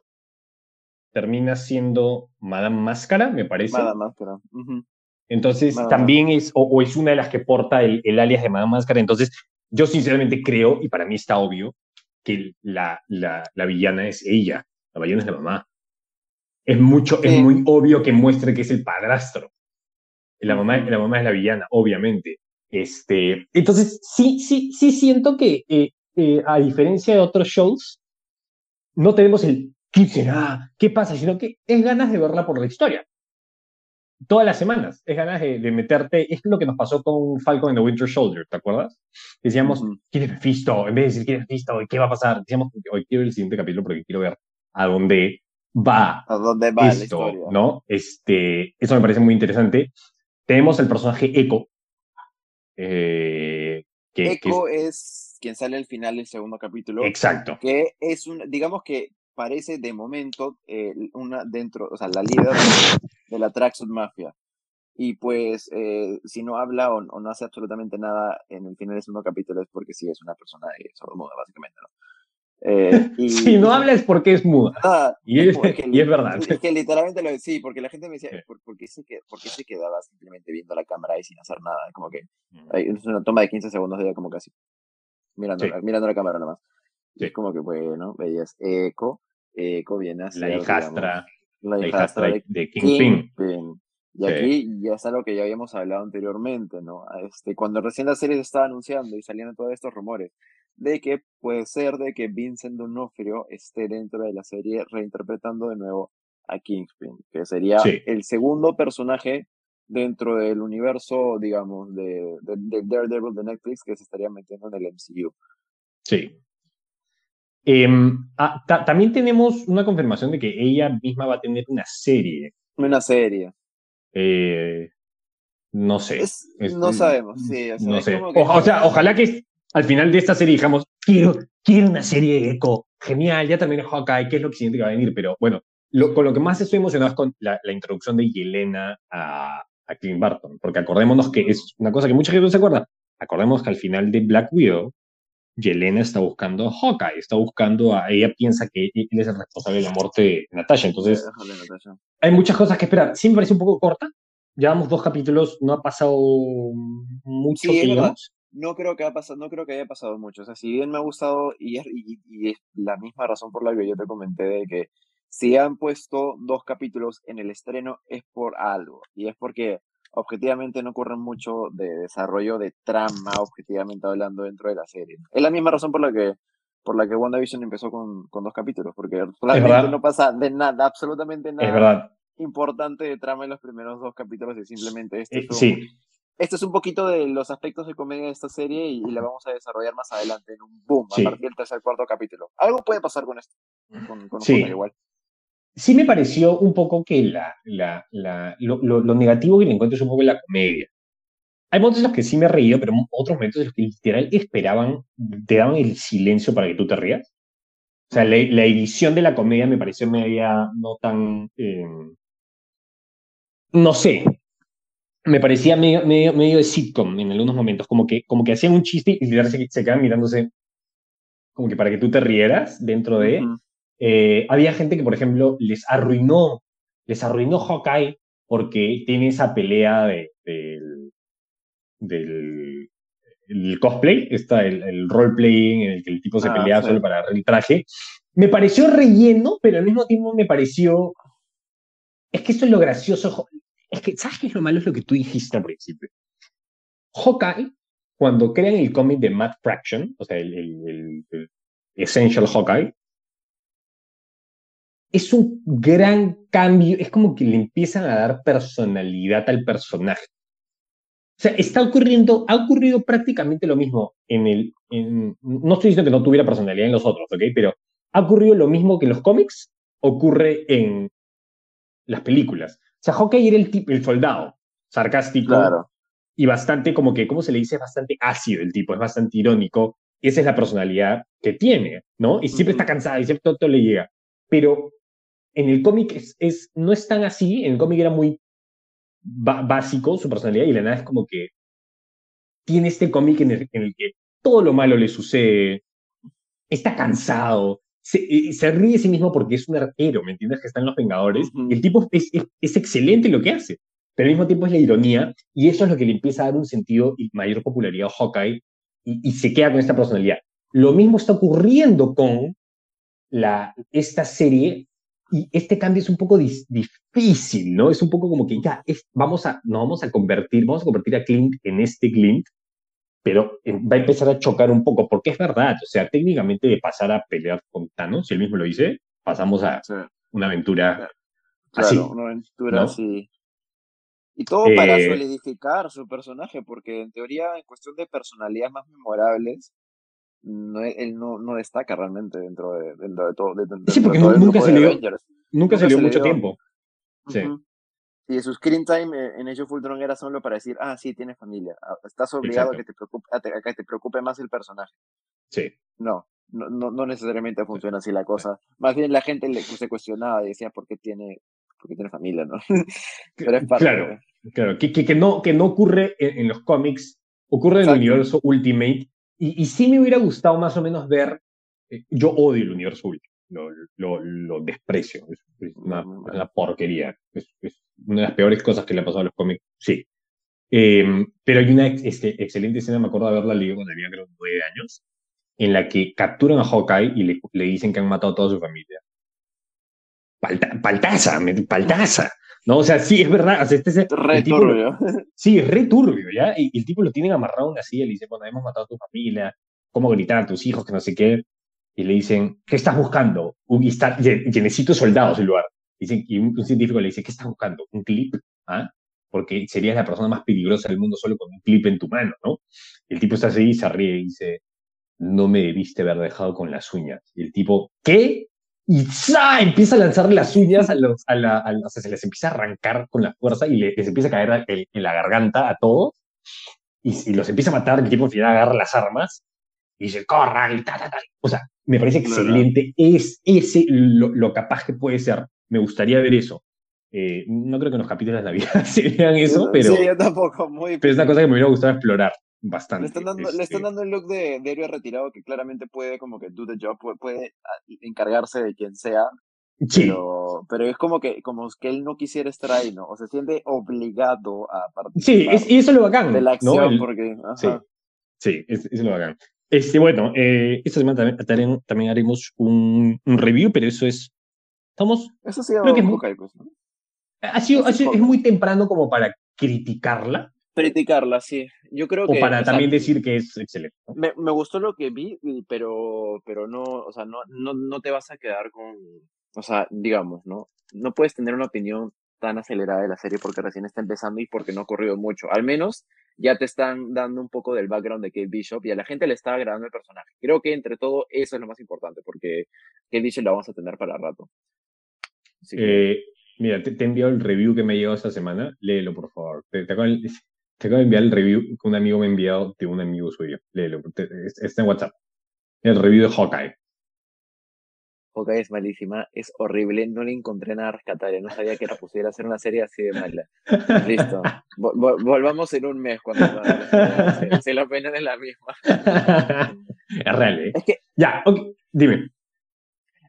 termina siendo Madame Máscara, me parece. Nada más, pero. ujú. Entonces, Madame también es, o, o es una de las que porta el, el alias de Madame Máscara. Entonces, yo sinceramente creo, y para mí está obvio, que la, la, la villana es ella. La villana es la mamá. Es mucho, es muy obvio que muestre que es el padrastro. La mamá, la mamá es la villana, obviamente. Este, entonces, sí, sí, sí siento que, eh, eh, a diferencia de otros shows, no tenemos el ¿qué será? ¿Qué pasa? Sino que es ganas de verla por la historia. Todas las semanas, es ganas de, de meterte. Es lo que nos pasó con Falcon and the Winter Soldier, ¿te acuerdas? Decíamos, Ujú. ¿quién es Mephisto? En vez de decir quién es Mephisto, ¿qué va a pasar? Decíamos, hoy quiero el siguiente capítulo porque quiero ver a dónde va ¿A dónde va la esto, historia? ¿no? Este, eso me parece muy interesante. Tenemos el personaje Echo, eh, que, que Echo es quien sale al final del segundo capítulo. es, exacto, que es un, digamos que parece de momento eh, una dentro, o sea, la líder de la Tracksuit Mafia. Y pues, eh, si no habla o, o no hace absolutamente nada en el final del segundo capítulo es porque sí es una persona eh, sordomuda, básicamente, ¿no? Eh, y, (laughs) si no habla es porque es muda. Ah, (laughs) Y es, como que (laughs) y es verdad. Es que literalmente lo sí, porque la gente me decía. ¿por, por qué se qued- por qué se quedaba simplemente viendo la cámara y sin hacer nada? Como que es una toma de 15 segundos de ella como casi mirando, Sí. mirando la cámara nomás. Sí. es como que, bueno, veías Viene a ser, La hijastra, la la hijastra de de Kingpin. Y Sí. aquí ya es algo que ya habíamos hablado anteriormente, ¿no? Este, cuando recién la serie se estaba anunciando y salían todos estos rumores de que puede ser de que Vincent D'Onofrio esté dentro de la serie reinterpretando de nuevo a Kingpin, que sería Sí. el segundo personaje dentro del universo, digamos, de, de, de Daredevil de Netflix que se estaría metiendo en el MCU. Sí. Em, ah, ta- también tenemos una confirmación de que ella misma va a tener una serie. Una serie. Eh, no sé. Es- Es- no sabemos, sí, o sea, no es sé. que- Oja- o sea, ojalá que al final de esta serie digamos, quiero, quiero una serie de Echo. Genial, ya terminé Hawkeye, ¿qué es lo siguiente que va a venir? Pero bueno, lo- con lo que más estoy emocionado es con la, la introducción de Yelena a, a Clint Barton. Porque acordémonos que es una cosa que mucha gente no se acuerda. Acordemos que al final de Black Widow, Yelena está buscando a Hawkeye, está buscando a. Ella piensa que él es el responsable de la muerte de Natasha. Entonces, hay muchas cosas que esperar. Sí, me parece un poco corta. Llevamos dos capítulos, no ha pasado mucho, sí, No creo, que ha pasado, no creo que haya pasado mucho. O sea, si bien me ha gustado, y es, y, es la misma razón por la que yo te comenté de que si han puesto dos capítulos en el estreno es por algo. Y es porque objetivamente no ocurre mucho de desarrollo de trama, objetivamente hablando, dentro de la serie. Es la misma razón por la que por la que WandaVision empezó con, con dos capítulos, porque realmente no pasa de nada, absolutamente nada importante de trama en los primeros dos capítulos y simplemente este es, un, este es un poquito de los aspectos de comedia de esta serie y, la vamos a desarrollar más adelante en un boom a partir del tercer cuarto capítulo. Algo puede pasar con esto, con, con sí. igual sí me pareció un poco que la, la, la, lo, lo, negativo que le encuentro es un poco la comedia. Hay momentos en los que sí me he reído, pero otros momentos en los que literal esperaban, te daban el silencio para que tú te rías. O sea, la, la edición de la comedia me pareció media no tan... Em, no sé, me parecía medio, medio, medio, de sitcom en algunos momentos, como que, como que hacían un chiste y se, se quedaban mirándose como que para que tú te rieras dentro de... Eh, había gente que, por ejemplo, les arruinó, les arruinó Hawkeye porque tiene esa pelea de, del, el cosplay, está el, el roleplaying en el que el tipo se ah, pelea solo para el traje. Me pareció relleno, pero al mismo tiempo me pareció... Es que esto es lo gracioso. Es que, ¿sabes qué es lo malo? Es lo que tú dijiste al principio. Hawkeye, cuando crean el cómic de Matt Fraction, o sea, el, el Essential Hawkeye, es un gran cambio, es como que le empiezan a dar personalidad al personaje. O sea, está ocurriendo, ha ocurrido prácticamente lo mismo en el, no estoy diciendo que no tuviera personalidad en los otros, ¿ok? Pero ha ocurrido lo mismo que en los cómics, ocurre en las películas. O sea, Hawkeye era el, tipo, el soldado, sarcástico y bastante como que, ¿cómo se le dice? Bastante ácido el tipo, es bastante irónico. Esa es la personalidad que tiene, ¿no? Y siempre está cansado y siempre todo le llega. Pero en el cómic es, no es tan así, en el cómic era muy básico su personalidad y la nada es como que tiene este cómic en el, que todo lo malo le sucede, está cansado, se, ríe de sí mismo porque es un arquero, ¿me entiendes? Que están los Vengadores. el tipo es, es, excelente lo que hace, pero al mismo tiempo es la ironía y eso es lo que le empieza a dar un sentido y mayor popularidad a Hawkeye y, y se queda con esta personalidad. Lo mismo está ocurriendo con la, esta serie y este cambio es un poco difícil, ¿no? Es un poco como que ya es, vamos a, no vamos a convertir, vamos a convertir a Clint en este Clint, pero eh, va a empezar a chocar un poco, porque es verdad, o sea, técnicamente de pasar a pelear con Thanos, si él mismo lo dice, pasamos a una aventura así. una aventura así. Y todo para eh, solidificar su personaje, porque en teoría, en cuestión de personalidades más memorables, no, él no, no, destaca realmente dentro de, dentro de todo. sí, porque nunca, se dio, nunca, se dio mucho tiempo. Sí. Y su screen time eh, en Age of Ultron era solo para decir, ah, sí, tiene familia. Ah, estás obligado a que, te preocupe, a, que te preocupe más el personaje. Sí. No, no, no, necesariamente funciona así la cosa. Más bien la gente le, se cuestionaba y decía, ¿por qué tiene, por qué tiene familia? ¿no? (laughs) Pero es parte claro, claro. Que, que, no, que no ocurre en, los cómics, ocurre en el universo Ultimate y, y, sí me hubiera gustado más o menos ver, eh, yo odio el universo lo, lo, lo desprecio, es, una, porquería, es, una de las peores cosas que le ha pasado a los cómics, sí. Em, pero hay una este, excelente escena, me acuerdo de haberla leído cuando tenía creo nueve años, en la que capturan a Hawkeye y le, le dicen que han matado a toda su familia. Palta, paltaza, paltaza. No, o sea, sí, es verdad. O sea, este es re turbio. (laughs) sí, es re turbio, ¿ya? Y, el tipo lo tienen amarrado en y le dice, bueno, hemos matado a tu familia, cómo gritar a tus hijos, que no sé qué. Y le dicen, ¿qué estás buscando? Y, está, y, necesito soldados en lugar. Dicen, y un, científico le dice, ¿qué estás buscando? ¿Un clip? ¿Ah? Porque serías la persona más peligrosa del mundo solo con un clip en tu mano, ¿no? el tipo está así y se ríe y dice, no me debiste haber dejado con las uñas. Y el tipo, ¿qué? Y ¡za! empieza a lanzar las uñas a los, a la, o sea, se les empieza a arrancar con la fuerza y les empieza a caer en, la garganta a todos y, los empieza a matar, el tipo al final agarra las armas y dice, corran, ta, ta, ta. O sea, me parece excelente, es ese lo, capaz que puede ser, me gustaría ver eso. Eh, no creo que en los capítulos de Navidad (laughs) se vean eso, pero, sí, yo tampoco, muy pero es una cosa que me hubiera gustado explorar. Bastante. Le están dando, le están este dando el look de, de héroe retirado que claramente puede como que do the job, puede, puede ah, encargarse de quien sea, Sí, pero, pero es como que, como que él no quisiera estar ahí, ¿no? O se siente obligado a sí, participar es- y eso es lo bacán, de la ¿no? acción El- porque, Sí, ajá. sí, es, eso es lo bacán. Este, bueno, eh, esta semana también, también, haremos un, un review, pero eso es. Estamos. Eso sí, Creo que es muy- pues, ¿no? Ha sido, ha sido- es muy temprano como para criticarla Criticarla, sí. Yo creo o que, para o sea, también decir que es excelente. ¿no? me, me gustó lo que vi, pero, pero no, o sea, no, no, no te vas a quedar con, o sea, digamos, ¿no? No puedes tener una opinión tan acelerada de la serie porque recién está empezando y porque no ha corrido mucho. Al menos ya te están dando un poco del background de Kate Bishop y a la gente le está agradando el personaje. Creo que entre todo eso es lo más importante porque Kate Bishop la vamos a tener para rato. Que- Eh, mira, te, te he enviado el review que me llegó esta semana. Léelo, por favor. Te, de- te acabo de enviar el review que un amigo me ha enviado de un amigo suyo. Léelo. te- está en WhatsApp. El review de Hawkeye. Hawkeye es malísima, es horrible, no le encontré nada rescatable, no sabía que la pusiera a hacer una serie así de mala. Listo, Vol- vol- volvamos en un mes cuando se, se la opinión es la misma. (laughs) es real, ¿eh? Es que Ya, ok, dime.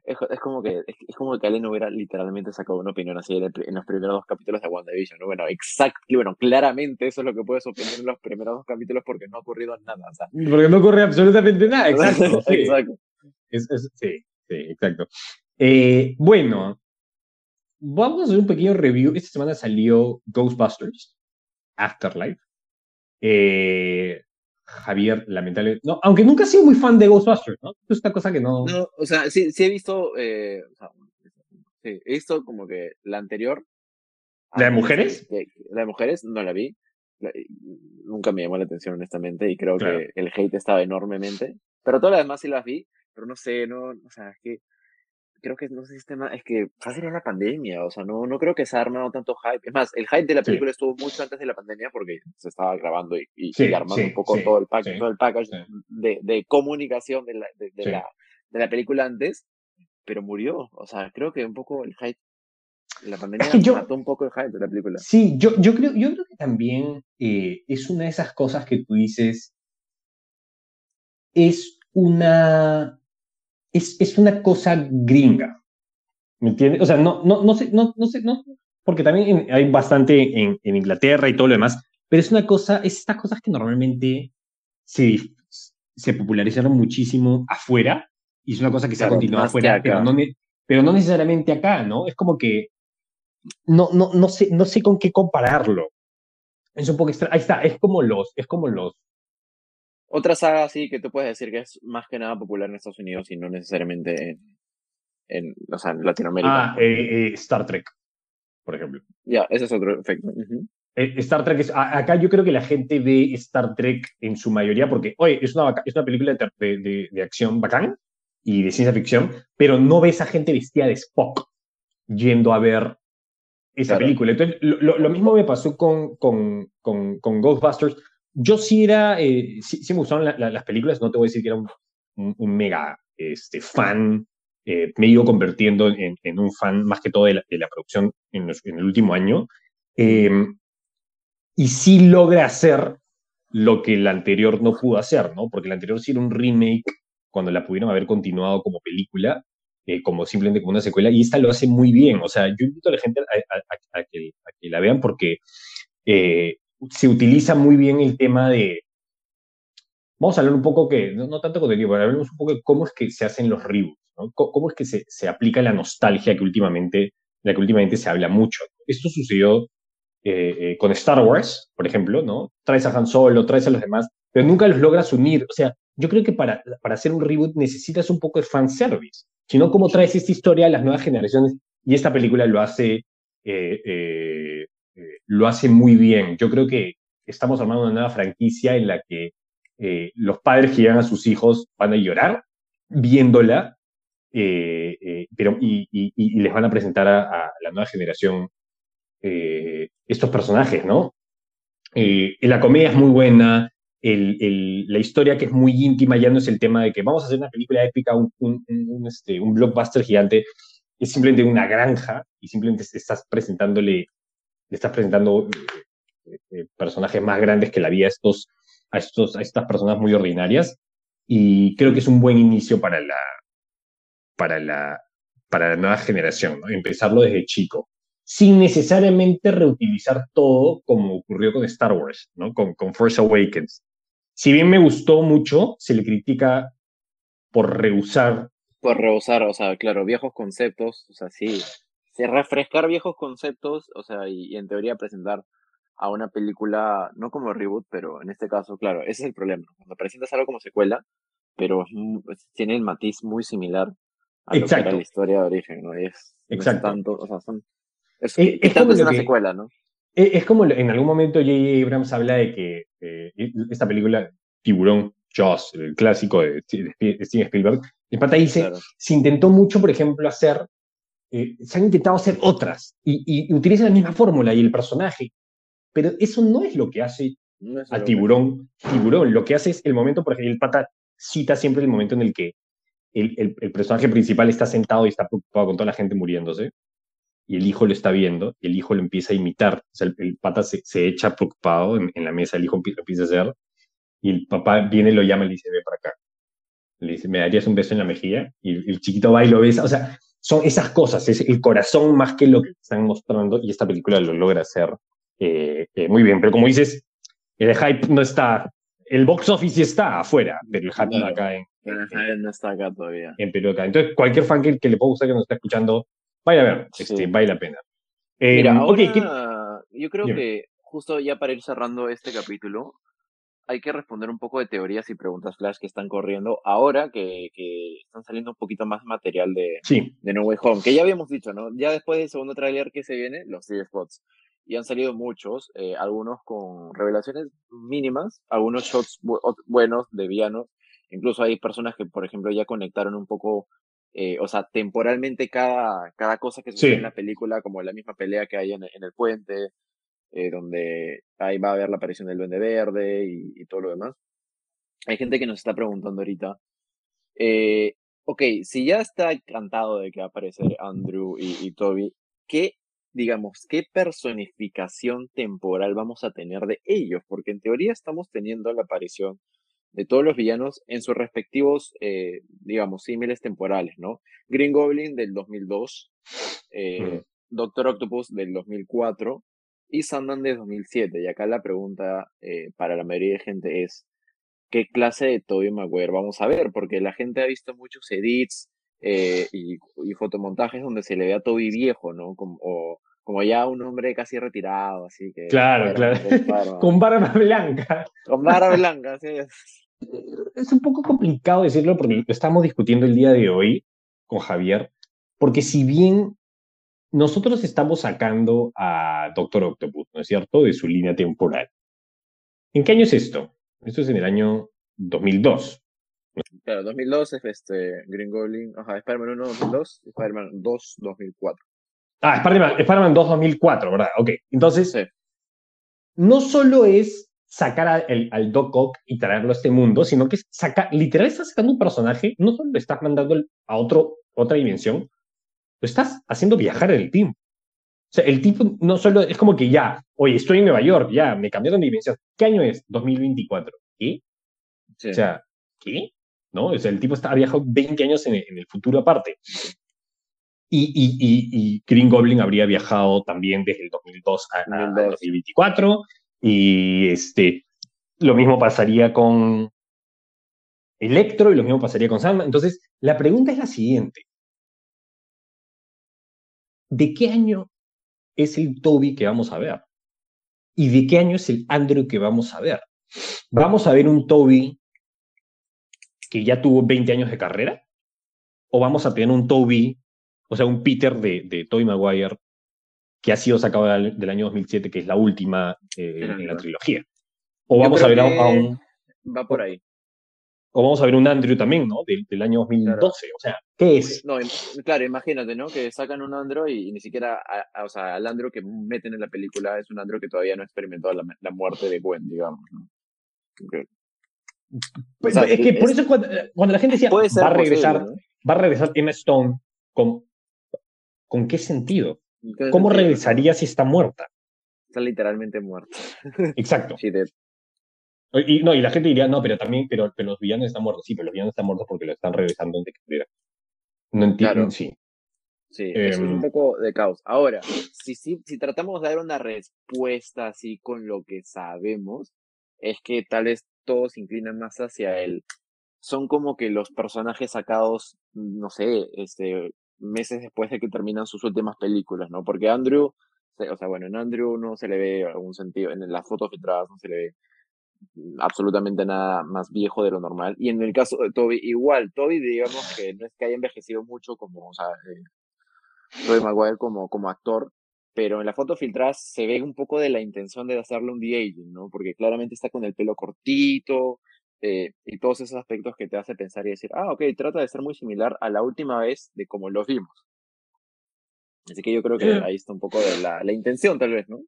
Es, es como que es, es como que Allen hubiera literalmente sacado una opinión así en, el pri- en los primeros dos capítulos de WandaVision, ¿no? Bueno, exacto, bueno, claramente eso es lo que puedes opinar en los primeros dos capítulos porque no ha ocurrido nada, o sea. Porque no ocurre absolutamente nada. (laughs) Exacto. sí. Exacto. Es- sí, sí, exacto. Eh, bueno, vamos a hacer un pequeño review. Esta semana salió Ghostbusters Afterlife. Eh, Javier, lamentable. No, aunque nunca he sido muy fan de Ghostbusters, ¿no? Es una cosa que no. No, o sea, sí, sí he visto, eh, o sea, sí, he visto como que la anterior. ¿La de mujeres? que- la de mujeres no la vi. La- nunca me llamó la atención, honestamente, y creo Claro. que el hate estaba enormemente. Pero todas las demás sí las vi, pero no sé, no, o sea, es que creo que no sé si es tema, es que fácil era la pandemia, o sea, no, no creo que se ha armado tanto hype. Es más, el hype de la Sí. película estuvo mucho antes de la pandemia porque se estaba grabando y, y- Sí, y armando sí, un poco sí, todo el pack, sí, todo el package sí. de, de comunicación de la, de, de Sí. la, de la película antes, pero murió. O sea, creo que un poco el hype, la pandemia que yo- mató un poco el hype de la película. Sí, yo, yo, creo, yo creo que también eh, es una de esas cosas que tú dices, es una, es, es una cosa gringa, ¿me entiendes? O sea, no, no, no sé, no, no sé, no, porque también hay bastante en, en Inglaterra y todo lo demás, pero es una cosa, es estas cosas que normalmente se, se popularizaron muchísimo afuera y es una cosa que se ha Claro, continuado afuera, pero no, pero no necesariamente acá, ¿no? Es como que no, no, no, sé, no sé con qué compararlo. Es un poco extra. Ahí está, es como los, es como los. Otra saga así que tú puedes decir que es más que nada popular en Estados Unidos y no necesariamente en, en o sea, en Latinoamérica. Ah, eh, eh, Star Trek, por ejemplo. Ya, ese es otro efecto. Ujú. Eh, Star Trek es. a- acá yo creo que la gente ve Star Trek en su mayoría porque, oye, es una, es una película de, de- de acción bacán y de ciencia ficción, pero no ves a gente vestida de Spock yendo a ver esa Claro. película. Entonces, lo, lo- lo mismo me pasó con, con, con, con Ghostbusters. Yo sí era, eh, sí, me gustaron la- la- las películas, no te voy a decir que era un, mega este, fan, eh, me he ido convirtiendo en, un fan más que todo de la, producción en, los- en el último año. Eh, y sí logra hacer lo que la anterior no pudo hacer, ¿no? Porque la anterior sí era un remake cuando la pudieron haber continuado como película, eh, como simplemente como una secuela, y esta lo hace muy bien. O sea, yo invito a la gente a que la vean porque eh, se utiliza muy bien el tema de... Vamos a hablar un poco que, no, no tanto contenido, pero hablemos un poco de cómo es que se hacen los reboots, ¿no? Cómo, es que se, se aplica la nostalgia que últimamente, de la que últimamente se habla mucho. Esto sucedió eh, eh, con Star Wars, por ejemplo, ¿no? Traes a Han Solo, traes a los demás, pero nunca los logras unir. O sea, yo creo que para, para hacer un reboot necesitas un poco de fanservice. Si no, ¿cómo traes esta historia a las nuevas generaciones? Y esta película lo hace, eh, lo hace muy bien. Yo creo que estamos armando una nueva franquicia en la que eh, los padres que llevan a sus hijos van a llorar viéndola, eh, eh, pero, y, les van a presentar a, la nueva generación estos personajes, ¿no? La comedia es muy buena, la historia que es muy íntima ya no es el tema de que vamos a hacer una película épica, un, este, un blockbuster gigante, es simplemente una granja y simplemente estás presentándole, le estás presentando eh, eh, personajes más grandes que la vida de estos a, estos, a estas personas muy ordinarias y creo que es un buen inicio para la, para la, para la nueva generación, ¿no? empezarlo desde chico, sin necesariamente reutilizar todo como ocurrió con Star Wars, ¿no? con, con Force Awakens. Si bien me gustó mucho, se le critica por rehusar. Por rehusar, o sea, claro, viejos conceptos, o sea, sí, refrescar viejos conceptos, o sea, y, en teoría presentar a una película, no como reboot, pero en este caso, claro, ese es el problema. Cuando presentas algo como secuela, pero tiene el matiz muy similar a lo que era la historia de origen, ¿no? Es, Exacto. tanto, o sea, son, es, una secuela, ¿no? Es, como en algún momento J.J. Abrams habla de que eh, esta película, Tiburón, Jaws, el clásico de, Steven Spielberg, el pata dice, se intentó mucho, por ejemplo, hacer eh, se han intentado hacer otras y, y, utilizan la misma fórmula y el personaje, pero eso no es lo que hace a Tiburón. Tiburón lo que hace es el momento, por ejemplo, el pata cita siempre el momento en el que el, el, personaje principal está sentado y está preocupado con toda la gente muriéndose y el hijo lo está viendo y el hijo lo empieza a imitar. O sea, el, pata se, se, echa preocupado en, la mesa, el hijo lo empieza a hacer y el papá viene, lo llama y le dice, ve para acá. Le dice, ¿me darías un beso en la mejilla? Y el chiquito va y lo besa. O sea, son esas cosas, es el corazón más que lo que están mostrando y esta película lo logra hacer eh, eh, muy bien. Pero como dices, el hype no está, el box office está afuera, pero el hype no, acá en, el hype no está acá todavía. En Perú acá. Entonces, cualquier fan que, le pueda gustar que nos está escuchando, vaya a ver, este, vale la pena. Eh, Mira, ahora, yo creo que justo ya para ir cerrando este capítulo, hay que responder un poco de teorías y preguntas flash que están corriendo ahora que, que están saliendo un poquito más material de, de No Way Home, que ya habíamos dicho, ¿no? Ya después del segundo tráiler que se viene, los three spots. Y han salido muchos, eh, algunos con revelaciones mínimas, algunos shots buenos de villanos. Incluso hay personas que, por ejemplo, ya conectaron un poco, eh, o sea, temporalmente cada, cada cosa que sucede en la película, como la misma pelea que hay en, en el puente, eh, donde ahí va a haber la aparición del Duende Verde y, todo lo demás. Hay gente que nos está preguntando ahorita, eh, ok, si ya está encantado de que va a aparecer Andrew y, Toby, ¿qué, digamos, qué personificación temporal vamos a tener de ellos? Porque en teoría estamos teniendo la aparición de todos los villanos en sus respectivos, eh, digamos, símiles temporales, ¿no? Green Goblin del 2002, eh, Doctor Octopus del 2004, y Sandman de 2007. Y acá la pregunta eh, para la mayoría de gente es, ¿qué clase de Tobey Maguire vamos a ver? Porque la gente ha visto muchos edits eh, y, fotomontajes donde se le ve a Toby viejo, ¿no? Como, como ya un hombre casi retirado, así que... Claro, claro. (laughs) Con barba blanca. Con barba blanca, sí. Es un poco complicado decirlo porque lo estamos discutiendo el día de hoy con Javier, porque si bien nosotros estamos sacando a Doctor Octopus, ¿no es cierto?, de su línea temporal. ¿En qué año es esto? Esto es en el año 2002. Claro, 2002 es este Green Goblin, ajá, Spider-Man 1 2002, Spider-Man 2 2004. Ah, Spider-Man 2 2004, ¿verdad? Ok, entonces, no solo es sacar al Doc Ock y traerlo a este mundo, sino que saca, literal estás sacando un personaje, no solo le estás mandando a otro, otra dimensión, lo estás haciendo viajar el team. O sea, el tipo no solo es como que ya, oye, estoy en Nueva York, ya, me cambiaron de dimensión. ¿Qué año es? 2024. ¿Qué? O sea, ¿qué? ¿No? O sea, el tipo está, ha viajado 20 años en, el futuro aparte. Y, y, y, Green Goblin habría viajado también desde el 2002 a, 2024. Y este, lo mismo pasaría con Electro y lo mismo pasaría con Sandman. Entonces, la pregunta es la siguiente. ¿De qué año es el Toby que vamos a ver? ¿Y de qué año es el Andrew que vamos a ver? ¿Vamos a ver un Toby que ya tuvo 20 años de carrera? ¿O vamos a tener un Toby, o sea, un Peter de, de Tobey Maguire que ha sido sacado del, año 2007, que es la última eh, en la trilogía? ¿O vamos a ver a, un... Va por ahí o vamos a ver un Andrew también, ¿no? Del, del año 2012. O sea, ¿qué es? No, claro, imagínate, ¿no? Que sacan un Andrew y, ni siquiera, o sea, el Andrew que meten en la película es un Andrew que todavía no ha experimentado la, la muerte de Gwen, digamos, ¿no? Pues, es que por eso cuando, la gente decía, va a regresar, va a regresar Emma Stone, ¿con, ¿con qué sentido? ¿Cómo regresaría si está muerta? Está literalmente muerta. Exacto. (laughs) Y, no, y la gente diría, no, pero también, pero, los villanos están muertos. Sí, pero los villanos están muertos porque lo están regresando antes que No entiendo, sí. Sí, es un em, poco de caos. Ahora, si, si, si tratamos de dar una respuesta así con lo que sabemos, es que tal vez todos se inclinan más hacia él. Son como que los personajes sacados, no sé, este, meses después de que terminan sus últimas películas, ¿no? Porque Andrew, o sea, bueno, en Andrew no se le ve algún sentido, en las fotos filtradas no se le ve absolutamente nada más viejo de lo normal. Y en el caso de Toby, igual, Toby, digamos que no es que haya envejecido mucho como, o sea, eh, Tobey Maguire como, como actor, pero en la foto filtrada se ve un poco de la intención de hacerle un de-aging, ¿no? Porque claramente está con el pelo cortito eh, y todos esos aspectos que te hace pensar y decir, ah, ok, trata de ser muy similar a la última vez de como los vimos. Así que yo creo que ahí está un poco de la, la intención, tal vez, ¿no?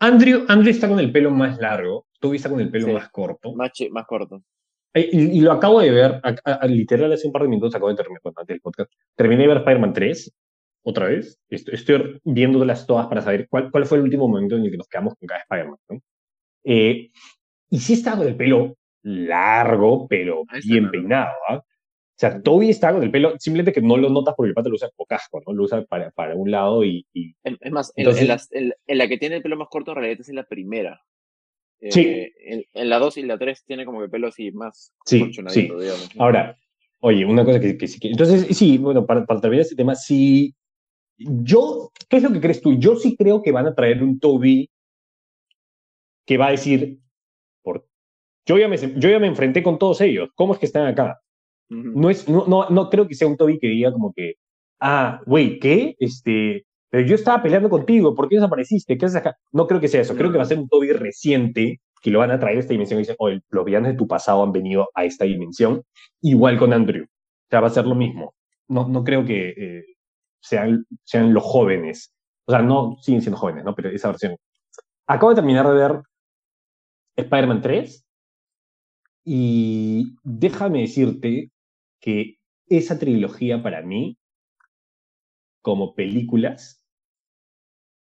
Andrew, Andrew está con el pelo más largo, tú está con el pelo más corto. Más, más corto. Y, lo acabo de ver, literal hace un par de minutos acabo de terminar el podcast. Terminé de ver Spider-Man 3 otra vez. Estoy, viéndolas todas para saber cuál, cuál fue el último momento en el que nos quedamos con cada Spider-Man. Eh, y sí está con el pelo largo, pero bien peinado. ¿ah? O sea, Toby está con el pelo, simplemente que no lo notas porque el pato lo usa como casco, ¿no? Lo usa para, para un lado y... Es más, en, la, que tiene el pelo más corto en realidad es en la primera. sí. Eh, en, la 2 y la 3 tiene como que el pelo así más sí, sí. Ahora, oye, una cosa que, sí que... Entonces, sí, bueno, para, para terminar este tema, sí, yo, ¿qué es lo que crees tú? Yo sí creo que van a traer un Toby que va a decir, por, yo, ya me, yo ya me enfrenté con todos ellos, ¿cómo es que están acá? No, es, no, no, no creo que sea un Toby que diga como que, ah, güey, ¿qué? Este, pero yo estaba peleando contigo, ¿por qué desapareciste? ¿Qué haces acá? No creo que sea eso, creo que va a ser un Toby reciente que lo van a traer a esta dimensión y dicen, oye, los villanos de tu pasado han venido a esta dimensión, igual con Andrew. O sea, va a ser lo mismo. No, no creo que, eh, sean, sean los jóvenes. O sea, no siguen siendo jóvenes, ¿no? Pero esa versión. Acabo de terminar de ver Spider-Man 3 y déjame decirte que esa trilogía para mí, como películas,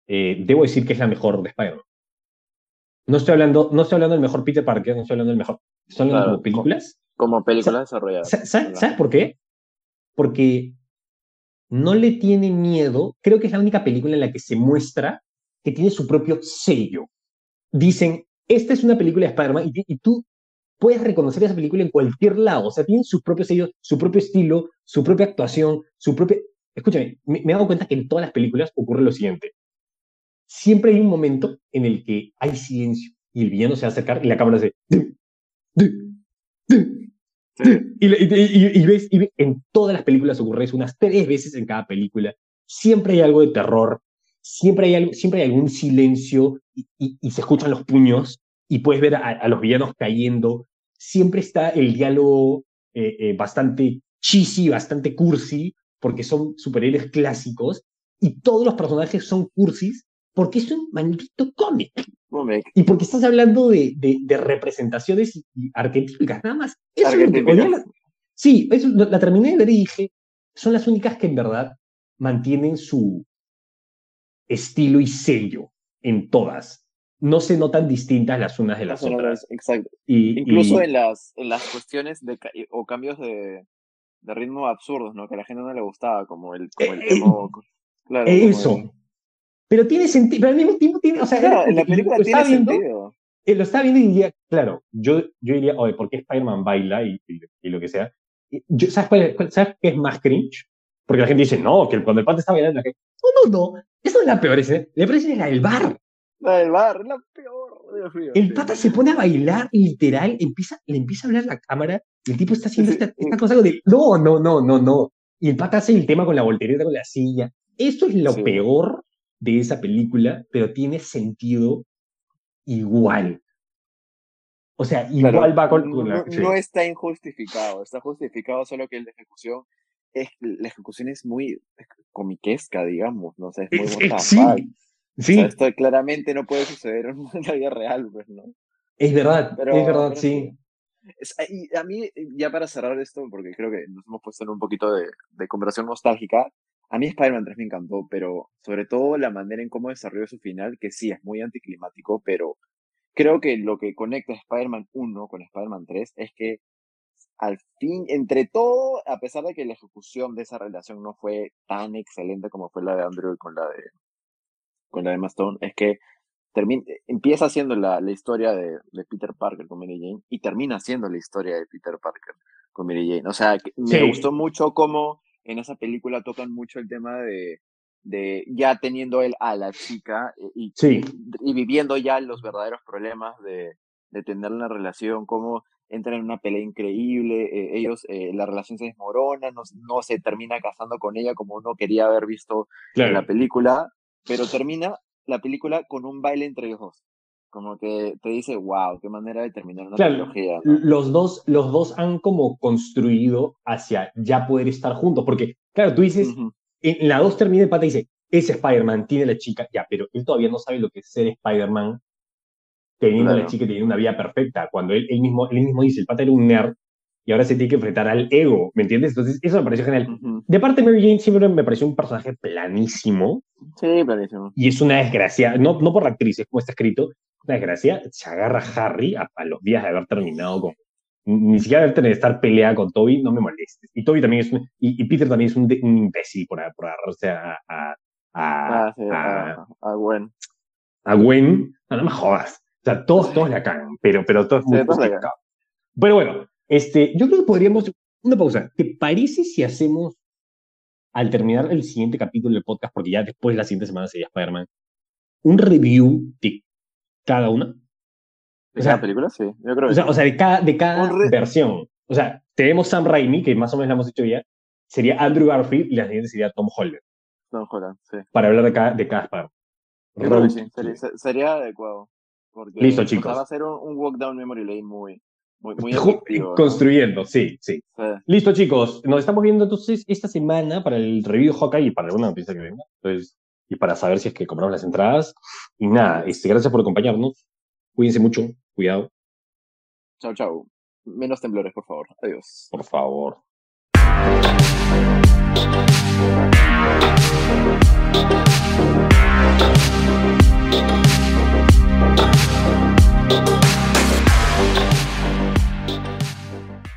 eh, debo decir que es la mejor de Spider-Man. No estoy hablando, no estoy hablando del mejor Peter Parker, no estoy hablando del mejor. Estoy hablando como películas. Como películas desarrolladas. ¿Sabes por qué? Porque no le tiene miedo, creo que es la única película en la que se muestra que tiene su propio sello. Dicen, esta es una película de Spider-Man y, tú puedes reconocer esa película en cualquier lado, o sea, tiene su propio sello, su propio estilo, su propia actuación, su propia... Escúchame, me, he dado cuenta que en todas las películas ocurre lo siguiente. Siempre hay un momento en el que hay silencio y el villano se va a acercar y la cámara se... Y, ves, en todas las películas ocurre eso, unas tres veces en cada película. Siempre hay algo de terror, siempre hay, algo, siempre hay algún silencio y, se escuchan los puños y puedes ver a, los villanos cayendo. Siempre está el diálogo eh, eh, bastante cheesy, bastante cursi, porque son superhéroes clásicos y todos los personajes son cursis porque es un maldito cómic. Y porque estás hablando de, de, representaciones y, arquetípicas, nada más. Eso sí, eso, la terminé de ver y dije, son las únicas que en verdad mantienen su estilo y sello en todas. No se notan distintas las unas de las otras. Exacto. Y, Incluso En, las, en las cuestiones de, o cambios de, de ritmo absurdos, ¿no? Que a la gente no le gustaba, como el, como el eh, claro, eso. Pero tiene sentido, pero al mismo tiempo tiene, o sea, en la película lo tiene viendo, sentido. Eh, lo está viendo y diría, claro, yo, yo diría, oye, ¿por qué Spider-Man baila y, y, lo que sea? Yo, ¿sabes, ¿Sabes qué es más cringe? Porque la gente dice, no, que cuando el pata está bailando, la gente, no, no, no, eso es la peor escena. La peor escena es la del bar. La del bar, la peor. Dios mío, el pata se pone a bailar, literal, empieza, le empieza a hablar la cámara, y el tipo está haciendo esta, esta, cosa de, no, no, no, no, no. Y el pata hace el tema con la voltereta, con la silla. Esto es lo peor de esa película, pero tiene sentido igual. O sea, igual va con... No, está injustificado, está justificado solo que la ejecución es, la ejecución es muy comiquesca, digamos, ¿no? sé es muy sí, sí. esto claramente no puede suceder en (laughs) la vida real, pues, ¿no? Es verdad, es verdad, sí. a mí, ya para cerrar esto, porque creo que nos hemos puesto en un poquito de, de conversación nostálgica, a mí Spider-Man 3 me encantó, pero sobre todo la manera en cómo desarrolló su final, que sí, es muy anticlimático, pero creo que lo que conecta Spider-Man 1 con Spider-Man 3 es que al fin, entre todo, a pesar de que la ejecución de esa relación no fue tan excelente como fue la de Andrew con la de con la de Emma Stone, es que termina, empieza haciendo la, la historia de, de, Peter Parker con Mary Jane y termina haciendo la historia de Peter Parker con Mary Jane. O sea, me gustó mucho cómo en esa película tocan mucho el tema de, de ya teniendo él a la chica y, y, viviendo ya los verdaderos problemas de, de tener una relación, cómo entran en una pelea increíble, eh, ellos, eh, la relación se desmorona, no, no, se termina casando con ella como uno quería haber visto en la película, pero termina la película con un baile entre ellos dos. Como que te dice, wow, qué manera de terminar una trilogía. Los, dos, los dos han como construido hacia ya poder estar juntos, porque, claro, tú dices, en la dos termina el pata y dice, ese Spider-Man tiene la chica, ya, pero él todavía no sabe lo que es ser Spider-Man teniendo a la chica teniendo una vida perfecta, cuando él, él, mismo, él mismo dice, el pata era un nerd y ahora se tiene que enfrentar al ego, ¿me entiendes? Entonces, eso me pareció genial. De parte, Mary Jane siempre me pareció un personaje planísimo. Sí, planísimo. Y es una desgracia, no, no por la actriz, es como está escrito, una desgracia, se agarra a Harry a, los días de haber terminado con... Ni siquiera de tener estar peleada con Toby, no me molestes. Y Toby también es un, y, Peter también es un, un imbécil por, por agarrarse a, a, a, ah, sí, a, a, Gwen. A Gwen, no, no me jodas. O sea, todos, todos la cagan, pero, pero todos muy Pero bueno, este, yo creo que podríamos. Una pausa. ¿Te parece si hacemos, al terminar el siguiente capítulo del podcast, porque ya después la siguiente semana sería Spider-Man, un review de cada una? ¿De cada película? Sí, yo creo o sea, o sea, de cada, de cada versión. O sea, tenemos Sam Raimi, que más o menos la hemos hecho ya, sería Andrew Garfield y la siguiente sería Tom Holland. Tom Holland, sí. Para hablar de cada, de cada Spider-Man. Sí, sería, sería adecuado. Porque, Listo, chicos. va a ser un, walk down memory lane muy, muy, muy Construyendo, sí, sí, Listo, chicos. Nos estamos viendo entonces esta semana para el review de Hawkeye y para alguna noticia que venga. Entonces, y para saber si es que compramos las entradas. Y nada, este, gracias por acompañarnos. Cuídense mucho. Cuidado. Chao, chao. Menos temblores, por favor. Adiós. Por favor.